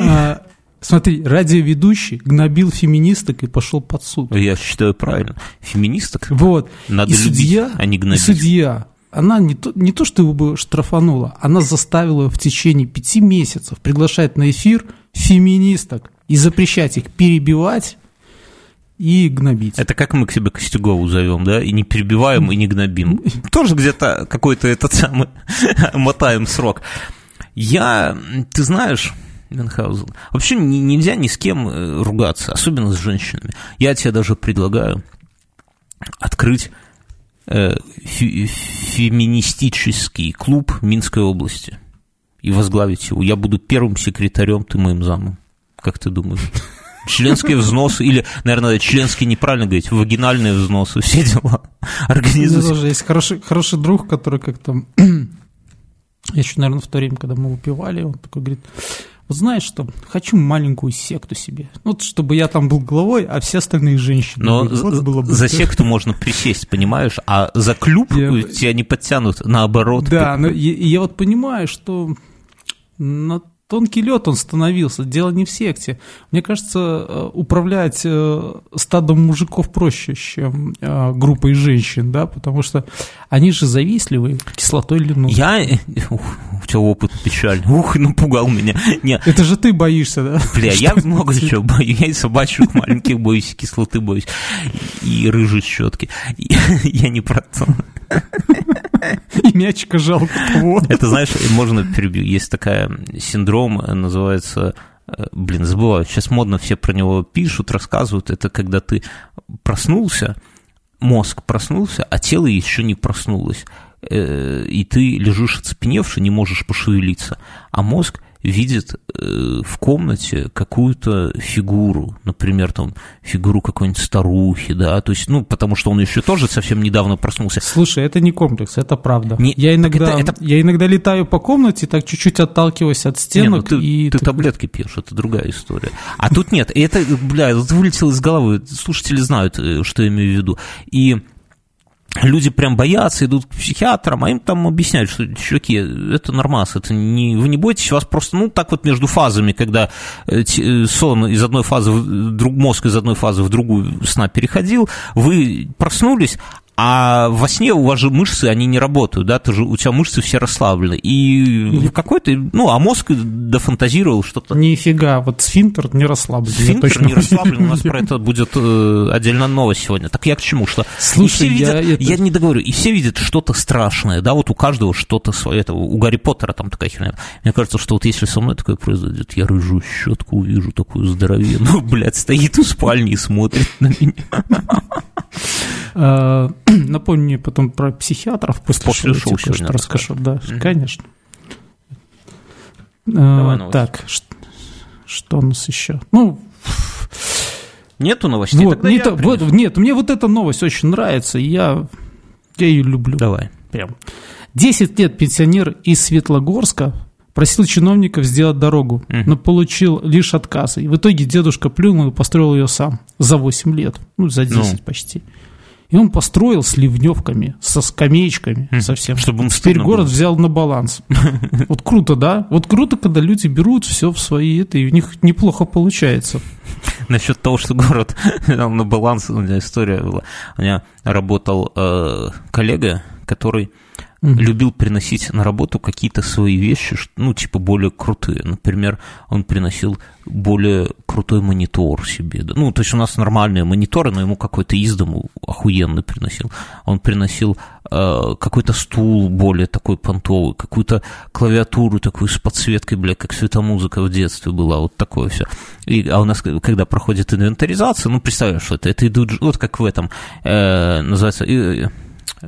Speaker 1: а, Смотри, радиоведущий гнобил феминисток и пошел под суд.
Speaker 2: Я считаю правильно. Феминисток
Speaker 1: вот.
Speaker 2: надо и любить, судья, а не гнобить.
Speaker 1: И судья она не то, не то, что его бы штрафанула, она заставила в течение пяти месяцев приглашать на эфир феминисток и запрещать их перебивать и гнобить.
Speaker 2: Это как мы к себе Костюгову зовем, да? И не перебиваем, и не гнобим. [LAUGHS] Тоже где-то какой-то этот самый [LAUGHS] мотаем срок. Я, ты знаешь, Мюнхгаузен. Вообще нельзя ни с кем э, ругаться, особенно с женщинами. Я тебе даже предлагаю открыть феминистический клуб Минской области и возглавить его. Я буду первым секретарем, ты моим замом. Как ты думаешь? Членские взносы, или, наверное, членские неправильно говорить, вагинальные взносы, все дела.
Speaker 1: Организуйте. У меня тоже есть хороший, хороший друг, который как-то... [CLEARS THROAT] Еще, наверное, в то время, когда мы выпивали, он такой говорит, вот знаешь что, хочу маленькую секту себе. Ну, вот, чтобы я там был главой, а все остальные женщины.
Speaker 2: Но вот было бы за секту можно присесть, понимаешь, а за клуб я... тебя не подтянут, наоборот.
Speaker 1: Да, но я, я вот понимаю, что на тонкий лед он становился. Дело не в секте. Мне кажется, э, управлять э, стадом мужиков проще, чем э, группой женщин, да, потому что они же завистливые кислотой льну.
Speaker 2: Я... Ух, у тебя опыт печальный. Ух, напугал меня.
Speaker 1: Нет. Это же ты боишься, да?
Speaker 2: Бля, я много чего боюсь. Я и собачьих маленьких боюсь, кислоты боюсь, и рыжей щетки. [LAUGHS] Я не про то.
Speaker 1: И мячика жалко.
Speaker 2: Вот. Это, знаешь, можно перебью. Есть такая синдром, называется э, блин, забываю, сейчас модно все про него пишут, рассказывают, это когда ты проснулся, мозг проснулся, а тело еще не проснулось, э, и ты лежишь оцепеневший, не можешь пошевелиться, а мозг видит э, в комнате какую-то фигуру, например, там, фигуру какой-нибудь старухи, да, то есть, ну, потому что он еще тоже совсем недавно проснулся.
Speaker 1: Слушай, это не комплекс, это правда. Не, я, иногда, это, это... я иногда летаю по комнате, так чуть-чуть отталкиваюсь от стенок.
Speaker 2: Не, ну, ты,
Speaker 1: и
Speaker 2: ты таблетки пьешь, это другая история. А тут нет, это, бля, вылетело из головы, слушатели знают, э, что я имею в виду. И люди прям боятся, идут к психиатрам, а им там объясняют, что, чуваки, это нормас, это не, вы не бойтесь, вас просто, ну, так вот между фазами, когда э, э, сон из одной фазы, в, друг, мозг из одной фазы в другую сна переходил, вы проснулись, а во сне у вас же мышцы, они не работают, да, ты же, у тебя мышцы все расслаблены. И в какой-то, ну, а мозг дофантазировал что-то.
Speaker 1: Нифига, вот сфинктер не расслаблен.
Speaker 2: Сфинктер не расслаблен, у нас про это будет э, отдельно новость сегодня. Так я к чему? Что Слушай, я, видят, я не договорю, и все видят что-то страшное, да, вот у каждого что-то свое, это у Гарри Поттера там такая херня. Мне кажется, что вот если со мной такое произойдет, я рыжую щетку увижу, такую здоровенную, [LAUGHS] блядь, стоит в спальне и смотрит на меня.
Speaker 1: А, [CLEARS THROAT] напомни мне потом про психиатров после, после шоу, шоу типа, расскажу. Да, mm-hmm. конечно. Давай а, так, что у нас еще? Ну,
Speaker 2: Нету новостей?
Speaker 1: Вот, не то, вот, нет, мне вот эта новость очень нравится, я, я ее люблю.
Speaker 2: Давай.
Speaker 1: Прям. 10 лет пенсионер из Светлогорска просил чиновников сделать дорогу, uh-huh. но получил лишь отказ. И в итоге дедушка плюнул и построил ее сам за 8 лет, ну, за 10 ну. почти. И он построил с ливневками, со скамеечками mm, совсем. Чтобы он Теперь город было. взял на баланс. [LAUGHS] Вот круто, да? Вот круто, когда люди берут все в свои это, и у них неплохо получается.
Speaker 2: Насчет того, что город [LAUGHS] взял на баланс, у меня история была. У меня работал э, коллега, который mm-hmm. любил приносить на работу какие-то свои вещи, ну, типа более крутые. Например, он приносил более крутой монитор себе. Да? Ну, то есть у нас нормальные мониторы, но ему какой-то из дому охуенный приносил. Он приносил э, какой-то стул более такой понтовый, какую-то клавиатуру такую с подсветкой, бля, как светомузыка в детстве была, вот такое все. И, а у нас, когда проходит инвентаризация, ну, представляешь, что это, это идут, вот как в этом, э, называется, э,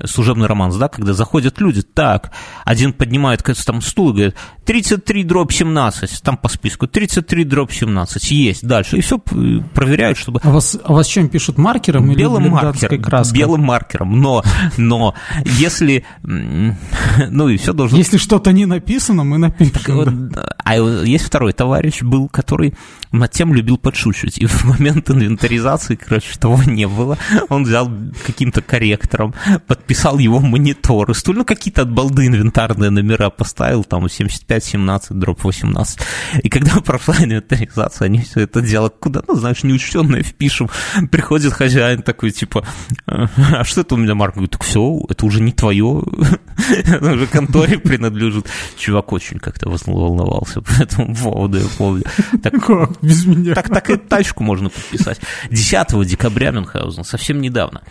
Speaker 2: служебный романс, да, когда заходят люди, так, один поднимает там стул и говорит, 33 дробь 17, там по списку, 33 дробь 17, есть, дальше, и все проверяют, чтобы...
Speaker 1: А вас, а вас чем пишут, маркером
Speaker 2: белым или маркером, краской? Белым маркером, но, но если, [LAUGHS] ну и все должно...
Speaker 1: Если что-то не написано, мы напишем. Так,
Speaker 2: да. А есть второй товарищ был, который над тем любил подшучивать, и в момент инвентаризации, короче, того не было, он взял каким-то корректором, подписал его монитор, и ну, какие-то от балды инвентарные номера поставил, там 75, 17, дроп 18. И когда [LAUGHS] прошла инвентаризация, они все это дело куда, ну, знаешь, неучтенное впишем. Приходит хозяин такой, типа, а что это у меня Марк? Говорит, так все, это уже не твое, это [LAUGHS] уже конторе принадлежит. Чувак очень как-то волновался по этому поводу, я помню. Так, [LAUGHS] как? Без меня? Так, так и тачку можно подписать. 10 декабря Мюнхгаузен, совсем недавно,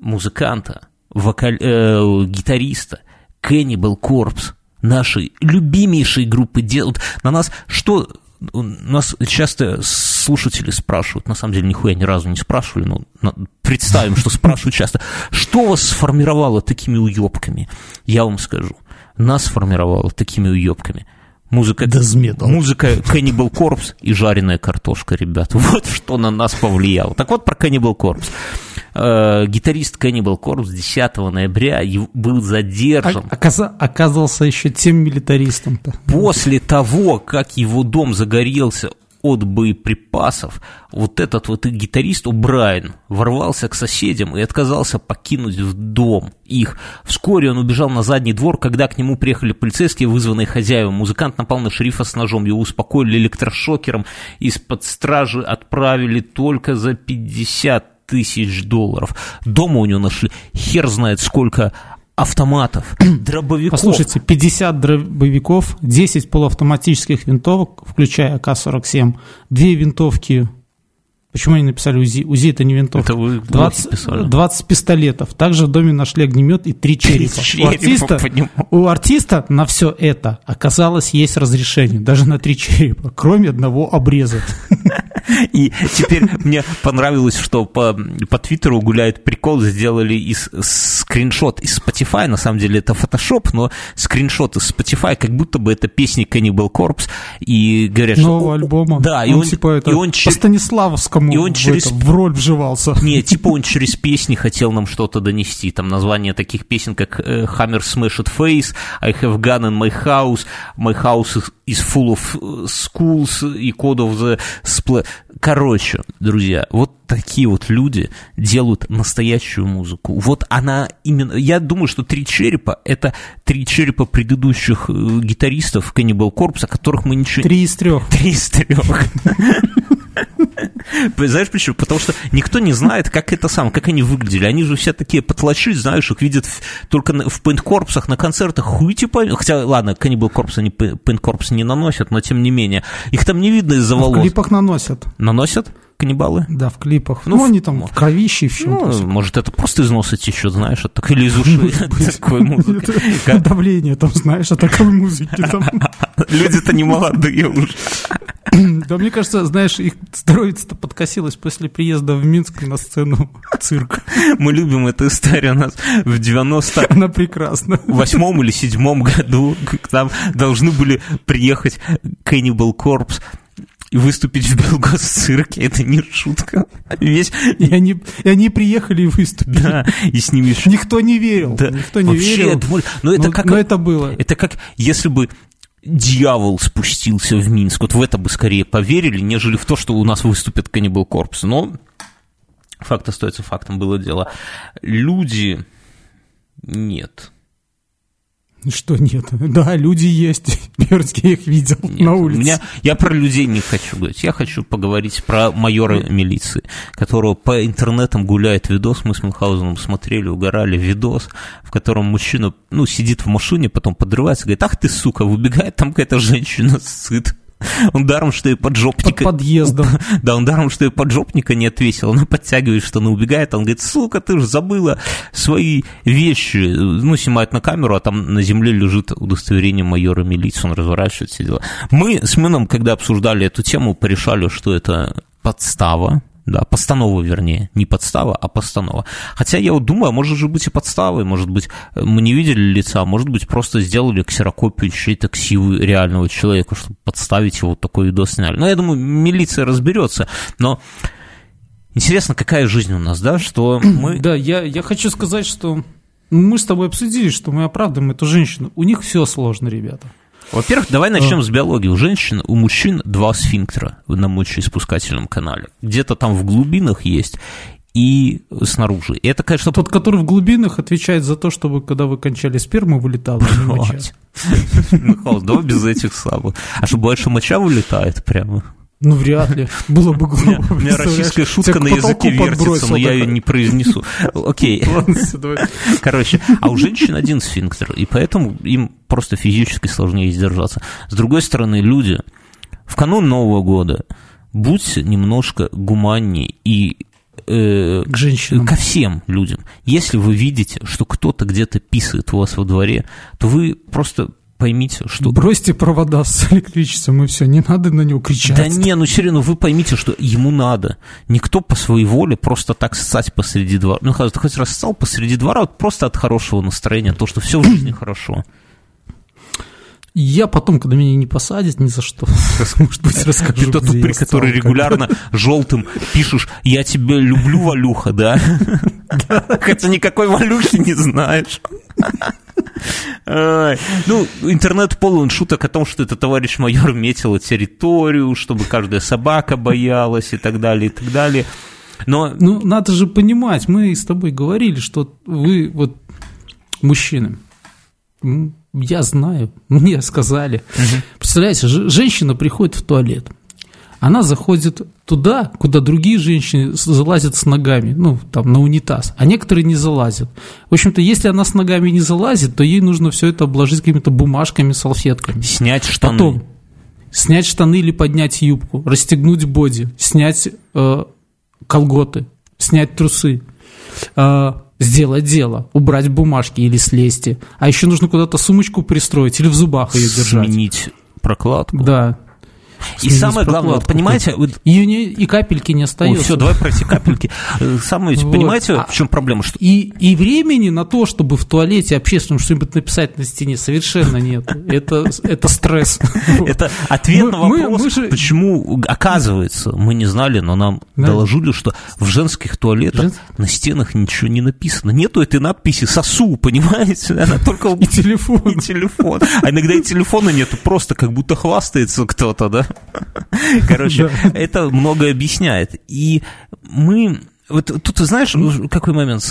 Speaker 2: музыканта вокаль, э, гитариста Cannibal Corpse, нашей любимейшей группы делают на нас что у нас часто слушатели спрашивают, на самом деле нихуя ни разу не спрашивали, но представим, что спрашивают часто, что вас сформировало такими уебками? Я вам скажу, нас сформировало такими уебками. Музыка, музыка Cannibal Corpse и жареная картошка, ребят. Вот что на нас повлияло. Так вот про Cannibal Corpse. Э, гитарист Cannibal Corpse 10 ноября был задержан.
Speaker 1: Оказ... Оказался еще тем милитаристом-то.
Speaker 2: После того, как его дом загорелся от боеприпасов, вот этот вот гитарист Брайан ворвался к соседям и отказался покинуть в дом их. Вскоре он убежал на задний двор, когда к нему приехали полицейские, вызванные хозяевам. Музыкант напал на шерифа с ножом, его успокоили электрошокером, из-под стражи отправили только за 50 тысяч долларов. Дома у него нашли хер знает сколько автоматов, [CLEARS THROAT] дробовиков.
Speaker 1: Послушайте, 50 дробовиков, 10 полуавтоматических винтовок, включая АК-47, две винтовки Почему они написали УЗИ? УЗИ это не винтовка.
Speaker 2: Это вы
Speaker 1: 20, писали. 20 пистолетов. Также в доме нашли огнемет и три черепа. У артиста, у артиста на все это оказалось есть разрешение, даже на три черепа, кроме одного обреза. [LAUGHS]
Speaker 2: И теперь мне понравилось, что по, по Твиттеру гуляет прикол, сделали из, скриншот из Spotify, на самом деле это Photoshop, но скриншот из Spotify, как будто бы это песни Cannibal Corpse, и говорят,
Speaker 1: Нового что... альбома.
Speaker 2: Да, и он, типа это,
Speaker 1: и он по Станиславовскому
Speaker 2: и он через...
Speaker 1: в, это, в роль вживался. [LAUGHS]
Speaker 2: Не, типа он [LAUGHS] через песни хотел нам что-то донести, там название таких песен, как э, Hammer Smashed Face, I Have Gun in My House, My House is Full of Schools и Code of the Split. Короче, друзья, вот такие вот люди делают настоящую музыку. Вот она именно... Я думаю, что «Три черепа» — это три черепа предыдущих э, гитаристов Cannibal Corpse, о которых мы ничего...
Speaker 1: Три из трех.
Speaker 2: Три из трех. [LAUGHS] Знаешь почему? Потому что никто не знает, как это сам, как они выглядели. Они же все такие потлачи, знаешь, их видят только в пейнт-корпусах на концертах. Хуй типа... Хотя, ладно, Cannibal Corpse они пейнт-корпус не наносят, но тем не менее. Их там не видно из-за волос. В
Speaker 1: клипах наносят.
Speaker 2: Наносят? Каннибалы?
Speaker 1: Да, в клипах. Ну, ну они там в кровище в
Speaker 2: Ну, может, это просто из носа течет, знаешь, от так, или из ушей [LAUGHS] такой музыки.
Speaker 1: Давление там, знаешь, от такой музыки. [LAUGHS]
Speaker 2: Люди-то не молодые уже.
Speaker 1: Да, мне кажется, знаешь, их здоровье-то подкосилось после приезда в Минск на сцену цирка.
Speaker 2: Мы любим эту историю. У нас в 90...
Speaker 1: Она прекрасна.
Speaker 2: восьмом или седьмом году к нам должны были приехать Cannibal Corpse и выступить в Белгосцирке, это не шутка.
Speaker 1: Весь... И, они, и они приехали и выступили.
Speaker 2: Да, и с ними...
Speaker 1: Никто не верил, да. никто не Вообще, верил.
Speaker 2: Думали... Но, это но, как...
Speaker 1: но это было.
Speaker 2: Это как если бы дьявол спустился в Минск. Вот в это бы скорее поверили, нежели в то, что у нас выступит Каннибал Корпус. Но факт остается фактом, было дело. Люди... Нет.
Speaker 1: Что нет? Да, люди есть. [LAUGHS] Бердск, я их видел нет, на улице.
Speaker 2: Меня, я про людей не хочу говорить. Я хочу поговорить про майора милиции, которого по интернетам гуляет видос. Мы с Мюнхгаузеном смотрели, угорали видос, в котором мужчина ну, сидит в машине, потом подрывается, говорит, ах ты, сука, выбегает там какая-то женщина сыт. Он даром, что и поджопника...
Speaker 1: Под подъездом. [LAUGHS]
Speaker 2: Да, он даром, что и поджопника не отвесил. Она подтягивает, что она убегает. Он говорит, сука, ты же забыла свои вещи. Ну, снимает на камеру, а там на земле лежит удостоверение майора милиции. Он разворачивает все дела. Мы с Мином, когда обсуждали эту тему, порешали, что это подстава, да, постанова, вернее, не подстава, а постанова. Хотя я вот думаю, а может же быть и подставой, может быть, мы не видели лица, может быть, просто сделали ксерокопию чьей-то ксивы реального человека, чтобы подставить его, вот такой видос сняли. Но я думаю, милиция разберется, но интересно, какая жизнь у нас, да, что [CLEARS THROAT] мы...
Speaker 1: Да, я, я хочу сказать, что мы с тобой обсудили, что мы оправдываем эту женщину. У них все сложно, ребята.
Speaker 2: Во-первых, давай начнем с биологии. У женщин, у мужчин два сфинктера на мочеиспускательном канале. Где-то там в глубинах есть и снаружи. И это, конечно...
Speaker 1: Тот, который в глубинах, отвечает за то, чтобы, когда вы кончали сперму, вылетала, а не моча. [LAUGHS]
Speaker 2: Михаил, давай без этих слабых. А что, больше моча вылетает прямо?
Speaker 1: Ну, вряд ли. Было бы глупо.
Speaker 2: У меня российская шутка на языке вертится, но я ее не произнесу. Окей. [LAUGHS] Короче, а у женщин один сфинктер, и поэтому им просто физически сложнее сдержаться. С другой стороны, люди в канун Нового года будьте немножко гуманнее и
Speaker 1: э, к женщинам.
Speaker 2: ко всем людям. Если вы видите, что кто-то где-то писает у вас во дворе, то вы просто поймите, что...
Speaker 1: Бросьте провода с электричеством, и все, не надо на него кричать.
Speaker 2: Да не, ну все равно вы поймите, что ему надо. Никто по своей воле просто так ссать посреди двора. Ну, ты хоть раз ссал посреди двора, вот просто от хорошего настроения, то, что все в жизни хорошо.
Speaker 1: Я потом, когда меня не посадят ни за что, [LAUGHS] может быть, расскажу,
Speaker 2: Ты тот упырь, который регулярно желтым пишешь «Я тебя люблю, Валюха», да? [LAUGHS] Хотя никакой Валюхи не знаешь. Ну, интернет полон шуток о том, что это товарищ майор метил территорию, чтобы каждая собака боялась и так далее, и так далее. Но...
Speaker 1: Ну, надо же понимать, мы с тобой говорили, что вы вот мужчины, я знаю, [LAUGHS] мне сказали. Угу. Представляете, женщина приходит в туалет, она заходит туда, куда другие женщины залазят с ногами, ну, там, на унитаз, а некоторые не залазят. В общем-то, если она с ногами не залазит, то ей нужно все это обложить какими-то бумажками, салфетками.
Speaker 2: Снять штаны.
Speaker 1: Потом снять штаны или поднять юбку, расстегнуть боди, снять э, колготы, снять трусы, э, сделать дело, убрать бумажки или слезть. А еще нужно куда-то сумочку пристроить или в зубах ее держать.
Speaker 2: Сменить прокладку.
Speaker 1: Да.
Speaker 2: И самое главное, вот, понимаете...
Speaker 1: И, не, и капельки не остается.
Speaker 2: Все, давай про эти капельки. Э, самое, вот. понимаете, а, в чем проблема?
Speaker 1: Что... И, и времени на то, чтобы в туалете общественном что-нибудь написать на стене, совершенно нет. Это, это стресс. [LAUGHS]
Speaker 2: Это ответ на вопрос, почему, оказывается, мы не знали, но нам доложили, что в женских туалетах на стенах ничего не написано. Нету этой надписи «сосу», понимаете? [LAUGHS] Она только...
Speaker 1: И телефон.
Speaker 2: И телефон. А иногда и телефона нету, просто как будто хвастается кто-то, да? Короче, это многое объясняет. И мы вот тут, знаешь, какой момент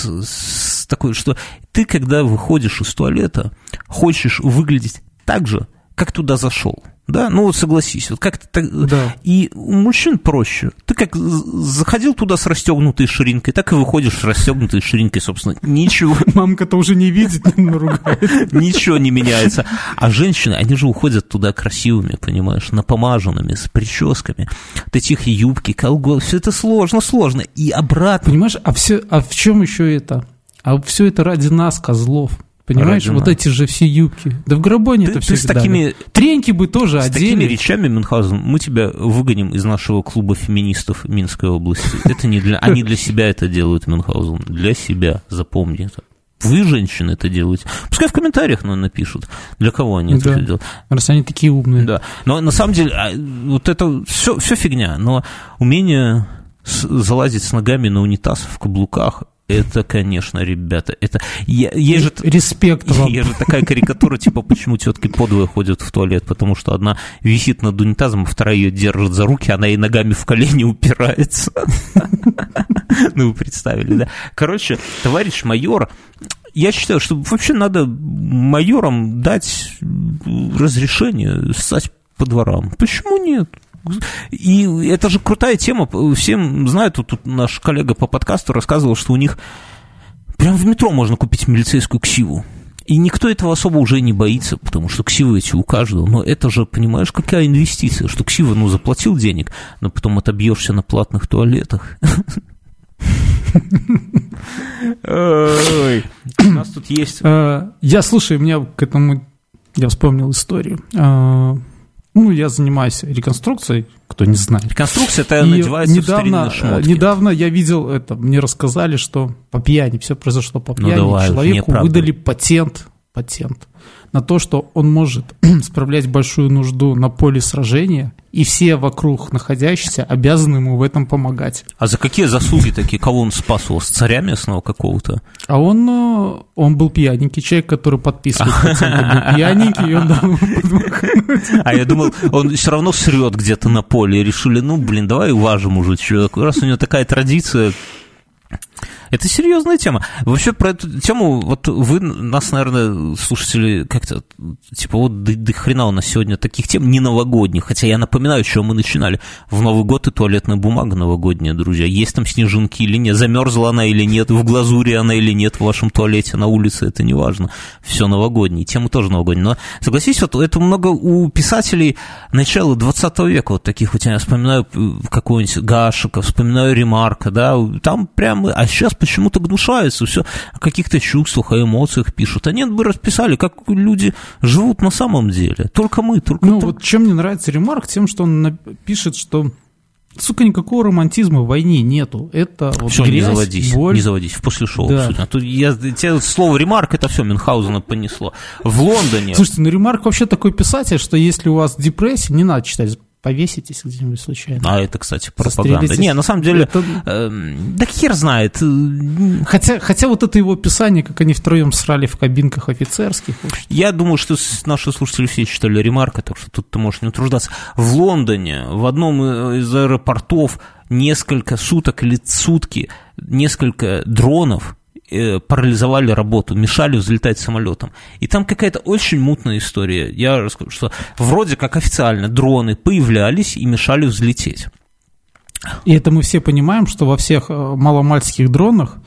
Speaker 2: такой, что ты, когда выходишь из туалета, хочешь выглядеть так же, как туда зашел. Да, ну вот согласись, вот как-то так... Да. И у мужчин проще. Ты как заходил туда с расстегнутой ширинкой, так и выходишь с расстегнутой ширинкой, собственно. Ничего. [LAUGHS]
Speaker 1: Мамка-то уже не видит, ругает. [LAUGHS]
Speaker 2: Ничего не меняется. А женщины, они же уходят туда красивыми, понимаешь, напомаженными, с прическами. Вот эти юбки, колгот, все это сложно, сложно. И обратно.
Speaker 1: Понимаешь, а, все, а в чем еще это? А все это ради нас, козлов. Понимаешь, Родина. вот эти же все юбки. Да в Грабоне это все с такими Треньки бы тоже
Speaker 2: с
Speaker 1: одели.
Speaker 2: такими речами, Мюнхгаузен, мы тебя выгоним из нашего клуба феминистов Минской области. Это не для... Они для себя это делают, Мюнхгаузен. Для себя, запомни это. Вы, женщины, это делаете. Пускай в комментариях ну, напишут, для кого они да. это делают.
Speaker 1: Раз они такие умные.
Speaker 2: Да. Но на самом деле, а, вот это все, все фигня. Но умение залазить с ногами на унитаз в каблуках это, конечно, ребята, это... Я, есть же,
Speaker 1: Респект вам.
Speaker 2: Есть же такая карикатура, типа, почему тетки подвое ходят в туалет, потому что одна висит над унитазом, а вторая ее держит за руки, она ей ногами в колени упирается. Ну, вы представили, да? Короче, товарищ майор, я считаю, что вообще надо майорам дать разрешение ссать по дворам. Почему нет? И это же крутая тема. Всем знают, тут, тут наш коллега по подкасту рассказывал, что у них прямо в метро можно купить милицейскую ксиву. И никто этого особо уже не боится, потому что ксивы эти у каждого. Но это же, понимаешь, какая инвестиция, что ксива, ну, заплатил денег, но потом отобьешься на платных туалетах. У нас тут есть...
Speaker 1: А, я, слушай, у меня к этому... Я вспомнил историю. Ну, я занимаюсь реконструкцией, кто не знает.
Speaker 2: Реконструкция это надевается недавно, в шмотки.
Speaker 1: Недавно я видел это, мне рассказали, что по пьяни, все произошло по ну, пьяни, ну, давай, человеку выдали патент, патент на то, что он может [CLEARS THROAT] справлять большую нужду на поле сражения, и все вокруг находящиеся обязаны ему в этом помогать.
Speaker 2: А за какие заслуги такие? Кого он спас вас? Царя местного какого-то?
Speaker 1: А он, э, он был пьяненький человек, который подписывает [LAUGHS] был пьяненький, и он
Speaker 2: А я думал, он все равно срет где-то на поле, и решили, ну, блин, давай уважим уже человека. Раз у него такая традиция, это серьезная тема. Вообще про эту тему, вот вы нас, наверное, слушатели, как-то, типа, вот до, до хрена у нас сегодня таких тем не новогодних, хотя я напоминаю, что мы начинали. В Новый год и туалетная бумага новогодняя, друзья. Есть там снежинки или нет, замерзла она или нет, в глазури она или нет в вашем туалете на улице, это не важно. Все новогоднее, тема тоже новогодняя. Но, согласись, вот это много у писателей начала 20 века, вот таких вот, я вспоминаю какого-нибудь Гашика, вспоминаю Ремарка, да, там прям, а сейчас почему-то гнушаются, все о каких-то чувствах, о эмоциях пишут. Они бы расписали, как люди живут на самом деле. Только мы, только...
Speaker 1: Ну, вот чем мне нравится ремарк, тем, что он пишет, что Сука, никакого романтизма в войне нету. Это вот
Speaker 2: все,
Speaker 1: грязь,
Speaker 2: не заводись,
Speaker 1: боль.
Speaker 2: не заводись. В после шоу
Speaker 1: Да.
Speaker 2: обсудим. А то я, тебе слово ремарк, это все Мюнхгаузена понесло. В Лондоне...
Speaker 1: Слушайте, ну Ремарк вообще такой писатель, что если у вас депрессия, не надо читать, повеситесь где-нибудь случайно.
Speaker 2: А это, кстати, пропаганда. Не, на самом деле,
Speaker 1: Это-
Speaker 2: эм, да хер знает. Э,
Speaker 1: Хотя, хотя вот это его описание, как они втроем срали в кабинках офицерских. в общем.
Speaker 2: Я думаю, что наши слушатели все читали ремарка, так что тут ты можешь не утруждаться. В Лондоне, в одном из аэропортов, несколько суток или сутки, несколько дронов э, парализовали работу, мешали взлетать самолетом. И там какая-то очень мутная история. Я расскажу, что вроде как официально дроны появлялись и мешали взлететь.
Speaker 1: И это мы все понимаем, что во всех э, маломальских дронах,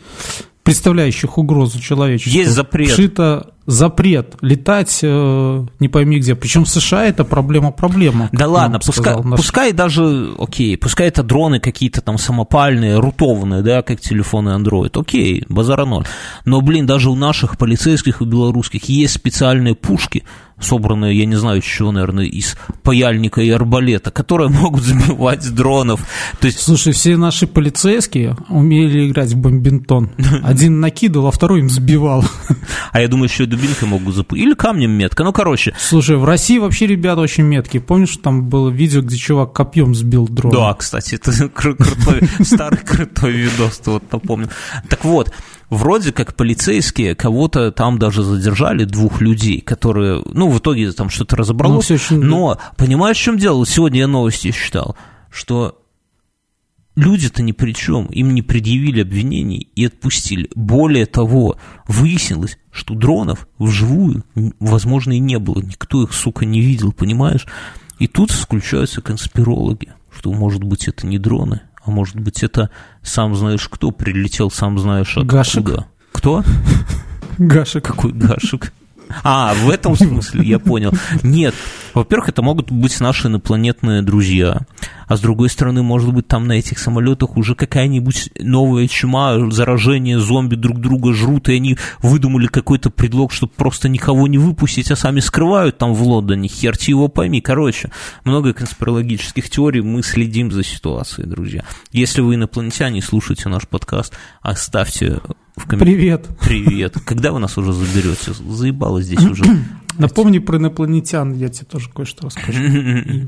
Speaker 1: представляющих угрозу человечеству,
Speaker 2: Есть запрет.
Speaker 1: вшито запрет летать э, не пойми где. Причем в США это проблема-проблема.
Speaker 2: Да ладно, пускай,
Speaker 1: наш-
Speaker 2: пускай даже, окей, пускай это дроны какие-то там самопальные, рутованные, да, как телефоны Android, окей, базара ноль. Но, блин, даже у наших полицейских и белорусских есть специальные пушки, собранные, я не знаю, чего, наверное, из паяльника и арбалета, которые [LAUGHS] могут сбивать дронов. То есть
Speaker 1: Слушай, все наши полицейские умели играть в бомбинтон. [LAUGHS] Один накидывал, а второй им сбивал.
Speaker 2: А я думаю, еще дубинкой могут запустить. Или камнем метка. Ну, короче.
Speaker 1: Слушай, в России вообще ребята очень меткие. Помнишь, там было видео, где чувак копьем сбил дрон?
Speaker 2: Да, кстати, это [LAUGHS] кру- крутой, старый крутой видос, ты вот напомнил. Так вот, вроде как полицейские кого-то там даже задержали, двух людей, которые, ну, в итоге там что-то
Speaker 1: Ну,
Speaker 2: разобралось.
Speaker 1: всё очень-
Speaker 2: Но, понимаешь, в чем дело? Сегодня я новости читал, что люди-то ни при чем, им не предъявили обвинений и отпустили. Более того, выяснилось, что дронов вживую, возможно, и не было. Никто их, сука, не видел, понимаешь? И тут включаются конспирологи, что, может быть, это не дроны, а может быть, это сам знаешь кто прилетел, сам знаешь откуда.
Speaker 1: Гашек.
Speaker 2: Кто? [LAUGHS]
Speaker 1: Гашек.
Speaker 2: Какой гашек? А, в этом смысле, я понял. Нет, во-первых, это могут быть наши инопланетные друзья, а с другой стороны, может быть, там на этих самолетах уже какая-нибудь новая чума, заражение, зомби друг друга жрут, и они выдумали какой-то предлог, чтобы просто никого не выпустить, а сами скрывают там в Лондоне, херти его пойми. Короче, много конспирологических теорий, мы следим за ситуацией, друзья. Если вы инопланетяне и слушаете наш подкаст, оставьте в комментариях.
Speaker 1: Привет.
Speaker 2: Привет. Когда вы нас уже заберете? Заебало здесь уже. [CLEARS THROAT]
Speaker 1: Напомни про инопланетян, я тебе тоже кое-что расскажу. [LAUGHS] И,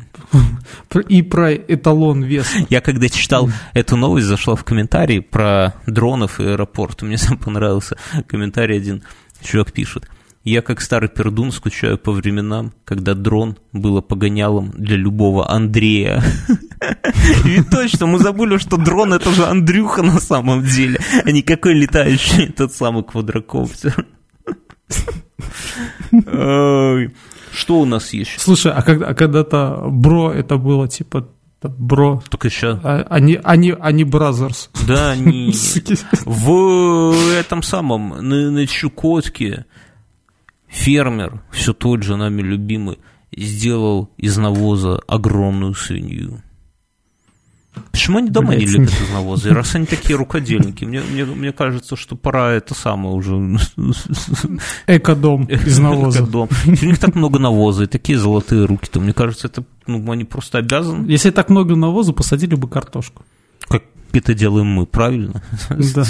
Speaker 1: про- и про эталон веса.
Speaker 2: Я когда читал эту новость, зашла в комментарии про дронов и аэропорт. Мне [LAUGHS] сам понравился комментарий один. Чувак пишет. Я, как старый пердун, скучаю по временам, когда дрон было погонялом для любого Андрея. И точно, мы забыли, что дрон это же Андрюха на самом деле, а не какой летающий этот самый квадрокоптер. Что у нас есть?
Speaker 1: Слушай, а, а когда-то бро это было типа бро,
Speaker 2: Только сейчас.
Speaker 1: а- они, они, они бразерс.
Speaker 2: Да, не... [LAUGHS] В этом самом, на, на Чукотке, фермер, все тот же нами любимый, сделал из навоза огромную свинью. Почему они дома не
Speaker 1: Блядь.
Speaker 2: любят из навоза? И раз они такие рукодельники, мне, мне, мне кажется, что пора это самое уже...
Speaker 1: Экодом из навоза.
Speaker 2: Дом. У них так много навоза и такие золотые руки-то. Мне кажется, это ну, они просто обязаны.
Speaker 1: Если так много навоза, посадили бы картошку.
Speaker 2: Как это делаем мы, правильно?
Speaker 1: Да.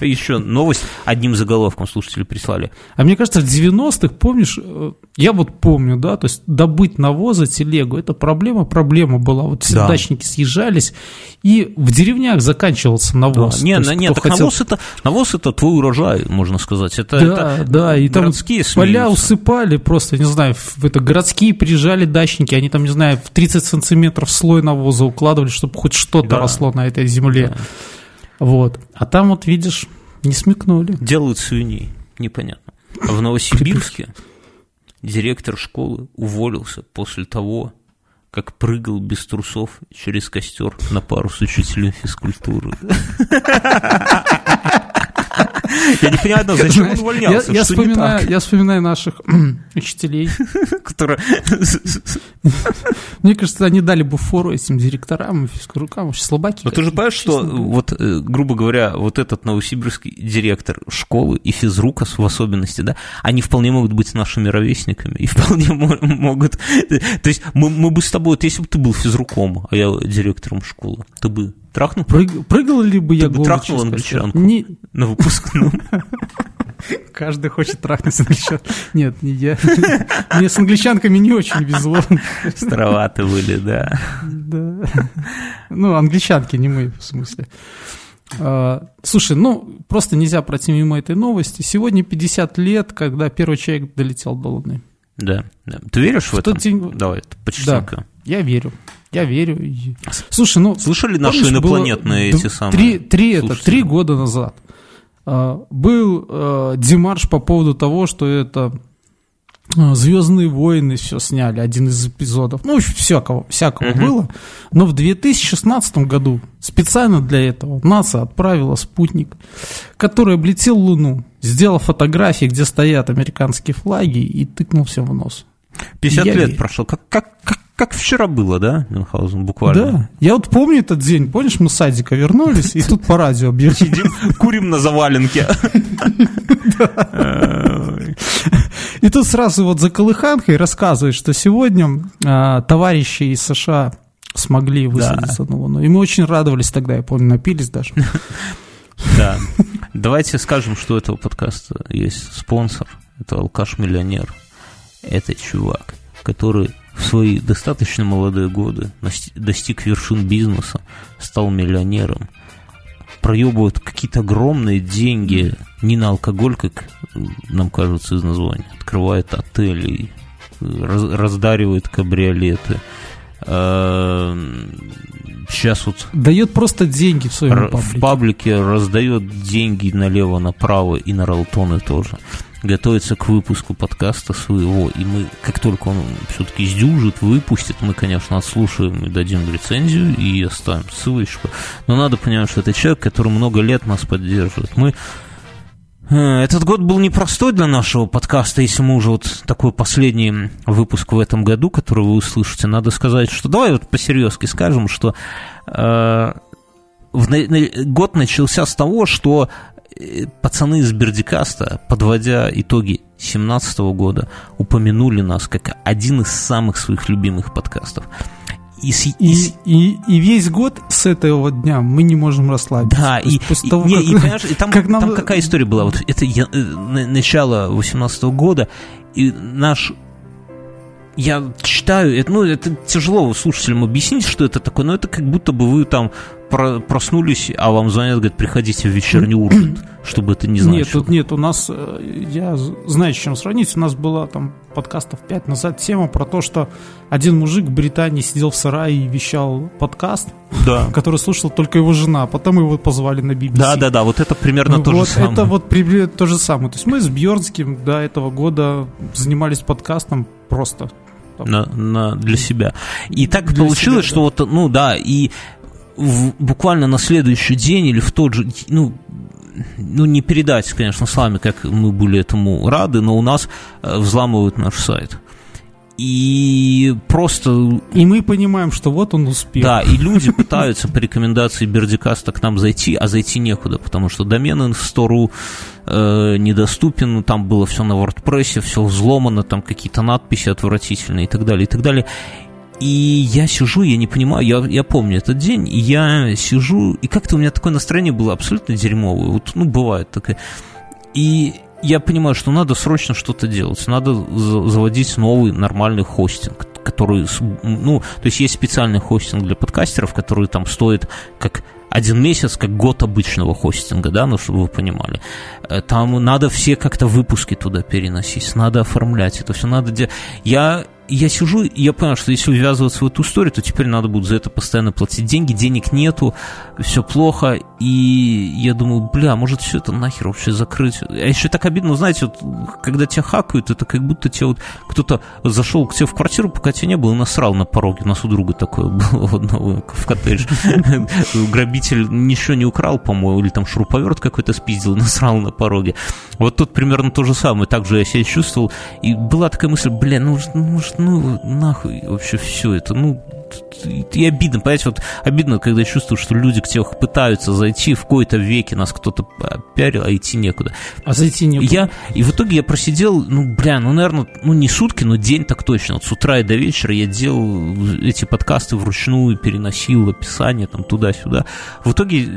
Speaker 1: [LAUGHS]
Speaker 2: Еще новость одним заголовком слушатели прислали.
Speaker 1: А мне кажется, в 90-х, помнишь, э, я вот помню, да, то есть добыть навоза, телегу, это проблема, проблема была. Вот все
Speaker 2: Да.
Speaker 1: дачники съезжались, и в деревнях заканчивался навоз.
Speaker 2: Не,
Speaker 1: То есть
Speaker 2: не,
Speaker 1: кто
Speaker 2: так
Speaker 1: хотел-
Speaker 2: навоз, это, навоз это твой урожай, можно сказать. Это,
Speaker 1: Да,
Speaker 2: это
Speaker 1: да, и там поля
Speaker 2: смеются.
Speaker 1: усыпали просто, не знаю, в это городские приезжали дачники, они там, не знаю, в 30 сантиметров слой навоза укладывали, чтобы хоть что-то
Speaker 2: Да.
Speaker 1: росло на этой земле. Вот. А там вот, видишь, не смекнули.
Speaker 2: Делают свиней, непонятно. А в Новосибирске директор школы уволился после того, как прыгал без трусов через костер на пару с учителем физкультуры. [LAUGHS] Я не понимаю, но зачем он увольнялся?
Speaker 1: Я вспоминаю, я вспоминаю наших [CLEARS THROAT] учителей. [LAUGHS] Которые... Мне кажется, они дали бы фору этим директорам и физкурукам, вообще слабаки.
Speaker 2: Но ты же понимаешь, что, вот, э, грубо говоря, вот этот новосибирский директор школы и физрука в особенности, да, они вполне могут быть нашими ровесниками и [LAUGHS] вполне могут... То есть мы, мы бы с тобой, вот если бы ты был физруком, а я директором школы, ты бы трахнул?
Speaker 1: Прыг, прыгал ли бы я
Speaker 2: Ты бы трахнул англичанку не... на выпускном? [LAUGHS]
Speaker 1: Каждый хочет трахнуть с англичанкой. Нет, не я. [LAUGHS] Мне с англичанками не очень везло.
Speaker 2: Староваты были, да.
Speaker 1: Да. Ну, англичанки, не мы, в смысле. А, слушай, ну, просто нельзя пройти мимо этой новости. Сегодня 50 лет, когда первый человек долетел до Луны.
Speaker 2: Да, да. Ты веришь в, в это? День... Давай, почти-ка.
Speaker 1: Да, я верю. Я верю. Слушай, ну...
Speaker 2: Слышали наши инопланетные эти самые
Speaker 1: три, три, это, три года назад а, был а, демарш по поводу того, что это а, Звездные войны все сняли, один из эпизодов. Ну, всякого, всякого uh-huh. было. Но в 2016 году специально для этого НАСА отправила спутник, который облетел Луну, сделал фотографии, где стоят американские флаги, и тыкнул всем в нос.
Speaker 2: 50 я лет верю. прошло. Как, как, как, как вчера было, да, Мюнхгаузен, буквально?
Speaker 1: Да. Я вот помню этот день. Помнишь, мы с садика вернулись, и тут по радио объявили.
Speaker 2: Сидим, курим на заваленке.
Speaker 1: И тут сразу вот за колыханкой рассказывают, что сегодня а, товарищи из США смогли высадиться на Луну. И мы очень радовались тогда, я помню, напились даже.
Speaker 2: Да. Давайте скажем, что у этого подкаста есть спонсор. Это алкаш-миллионер. Это чувак, который в свои достаточно молодые годы достиг вершин бизнеса, стал миллионером, проебывают какие-то огромные деньги не на алкоголь, как нам кажется из названия, открывает отели, раз, раздаривает кабриолеты. Сейчас вот...
Speaker 1: Дает просто деньги в своем паблике.
Speaker 2: В паблике раздает деньги налево-направо и на ралтоны тоже готовится к выпуску подкаста своего, и мы, как только он все-таки сдюжит, выпустит, мы, конечно, отслушаем и дадим рецензию, и оставим ссылочку. Но надо понимать, что это человек, который много лет нас поддерживает. Мы э, этот год был непростой для нашего подкаста, если мы уже вот такой последний выпуск в этом году, который вы услышите, надо сказать, что давай вот по-серьезки скажем, что э, в, на, год начался с того, что пацаны из Бердикаста, подводя итоги 2017 года, упомянули нас как один из самых своих любимых подкастов.
Speaker 1: И, и, и, и весь год с этого дня мы не можем расслабиться.
Speaker 2: Да, и, после того, и, как, и, понимаешь, и там, как нам... там какая история была? Вот это я, э, начало 2018 года, и наш я читаю, это, ну, это тяжело слушателям объяснить, что это такое, но это как будто бы вы там проснулись, а вам звонят, говорят, приходите в вечерний [CLEARS THROAT] Ургант, чтобы это не значило.
Speaker 1: Нет, тут нет, у нас, э, я знаю, с чем сравнить, у нас была там подкастов 5 назад тема про то, что один мужик в Британии сидел в сарае и вещал подкаст, да. [LAUGHS] который слушал только его жена, а потом его позвали на BBC.
Speaker 2: Да, да, да, вот это примерно ну, то
Speaker 1: вот
Speaker 2: же самое.
Speaker 1: Это вот то же самое. То есть мы с Бьернским до этого года занимались подкастом просто
Speaker 2: на, на, для себя. И так для получилось, себя, что да. вот, ну да, и в, буквально на следующий день или в тот же, ну, ну, не передать, конечно, с вами, как мы были этому рады, но у нас э, взламывают наш сайт. И просто...
Speaker 1: И мы понимаем, что вот он успел.
Speaker 2: Да, и люди [LAUGHS] пытаются по рекомендации Бердикаста к нам зайти, а зайти некуда, потому что домен инфо.ру э, недоступен, там было все на WordPress, все взломано, там какие-то надписи отвратительные и так далее, и так далее. И я сижу, я не понимаю, я, я помню этот день, и я сижу, и как-то у меня такое настроение было абсолютно дерьмовое. Вот, ну, бывает такое. И я понимаю, что надо срочно что-то делать. Надо заводить новый нормальный хостинг, который, ну, то есть есть специальный хостинг для подкастеров, который там стоит как один месяц, как год обычного хостинга, да, ну, чтобы вы понимали. Э, там надо все как-то выпуски туда переносить, надо оформлять это все, надо делать. Я я сижу, и я понял, что если увязываться в эту историю, то теперь надо будет за это постоянно платить деньги, денег нету, все плохо, и я думаю, бля, может все это нахер вообще закрыть. А еще так обидно, знаете, вот, когда тебя хакают, это как будто тебе вот кто-то зашел к тебе в квартиру, пока тебя не было, и насрал на пороге. У нас у друга такое [LAUGHS] было одного в коттедж. [LAUGHS] Грабитель ничего не украл, по-моему, или там шуруповерт какой-то спиздил, [LAUGHS] насрал на пороге. Вот тут примерно то же самое. Также я себя чувствовал. И была такая мысль, бля, ну, ну, ну нахуй вообще все это, ну, и обидно, понимаете, вот обидно, когда чувствую, что люди к тебе пытаются зайти, в какой-то веке нас кто-то пиарил, а идти некуда.
Speaker 1: А зайти некуда.
Speaker 2: Я, и в итоге я просидел, ну, бля, ну, наверное, ну, не сутки, но день так точно. Вот с утра и до вечера я делал эти подкасты вручную, переносил описание там туда-сюда. В итоге э,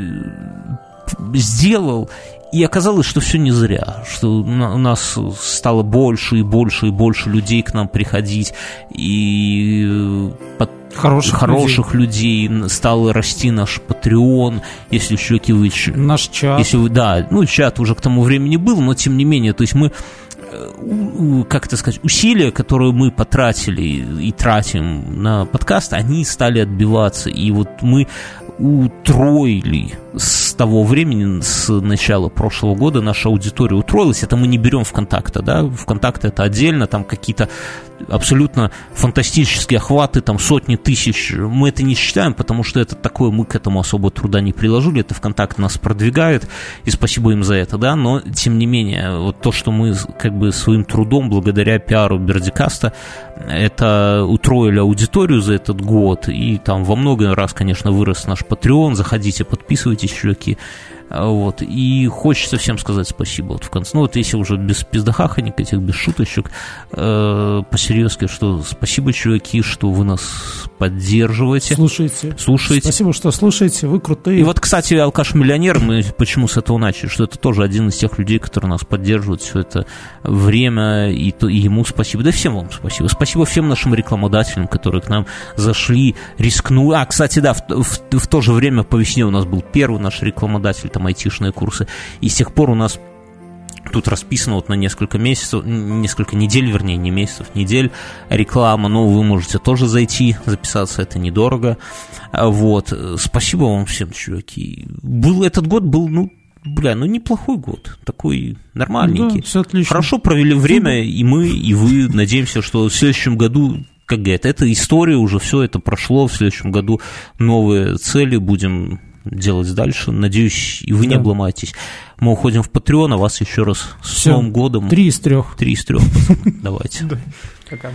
Speaker 2: сделал, и оказалось, что все не зря, что у нас стало больше и больше и больше людей к нам приходить, и э, хороших, хороших людей. людей стал расти наш Patreon, если чуваки вы...
Speaker 1: Наш чат.
Speaker 2: Если вы, да, ну, чат уже к тому времени был, но тем не менее, то есть мы э, как это сказать, усилия, которые мы потратили и тратим на подкаст, они стали отбиваться. И вот мы утроили с того времени, с начала прошлого года наша аудитория утроилась. Это мы не берем ВКонтакте, да, ВКонтакте это отдельно, там какие-то абсолютно фантастические охваты, там сотни тысяч. Мы это не считаем, потому что это такое, мы к этому особо труда не приложили, это ВКонтакте нас продвигает, и спасибо им за это, да, но тем не менее, вот то, что мы как бы своим трудом, благодаря пиару Бердикаста, это утроили аудиторию за этот год, и там во много раз, конечно, вырос наш Patreon, заходите, подписывайтесь, чуваки, вот. И хочется всем сказать спасибо. Вот в конце. Ну, вот если уже без пиздахаханик этих, без шуточек, э, по-серьезки, что спасибо, чуваки, что вы нас поддерживаете.
Speaker 1: Слушайте.
Speaker 2: Слушаете.
Speaker 1: Спасибо, что слушаете, вы крутые.
Speaker 2: И вот, кстати, алкаш-миллионер, мы почему с этого начали, что это тоже один из тех людей, которые нас поддерживают все это время, и, то, и ему спасибо. Да всем вам спасибо. Спасибо всем нашим рекламодателям, которые к нам зашли, рискнули. А, кстати, да, в, в, в то же время по весне у нас был первый наш рекламодатель, там айтишные курсы. И с тех пор у нас тут расписано вот на несколько месяцев, несколько недель, вернее, не месяцев, недель реклама, но вы можете тоже зайти, записаться, это недорого. Вот, спасибо вам всем, чуваки. Был этот год, был, ну, бля, ну неплохой год, такой нормальненький. Да,
Speaker 1: все отлично.
Speaker 2: Хорошо провели время, и мы, и вы. Надеемся, что в следующем году как говорят, это история уже, все это прошло, в следующем году новые цели будем делать дальше. Надеюсь, и вы да. не обломаетесь. Мы уходим в Patreon, а вас еще раз с Все. Новым годом.
Speaker 1: Три из трех.
Speaker 2: Три из трех. Давайте. [LAUGHS]
Speaker 1: Пока.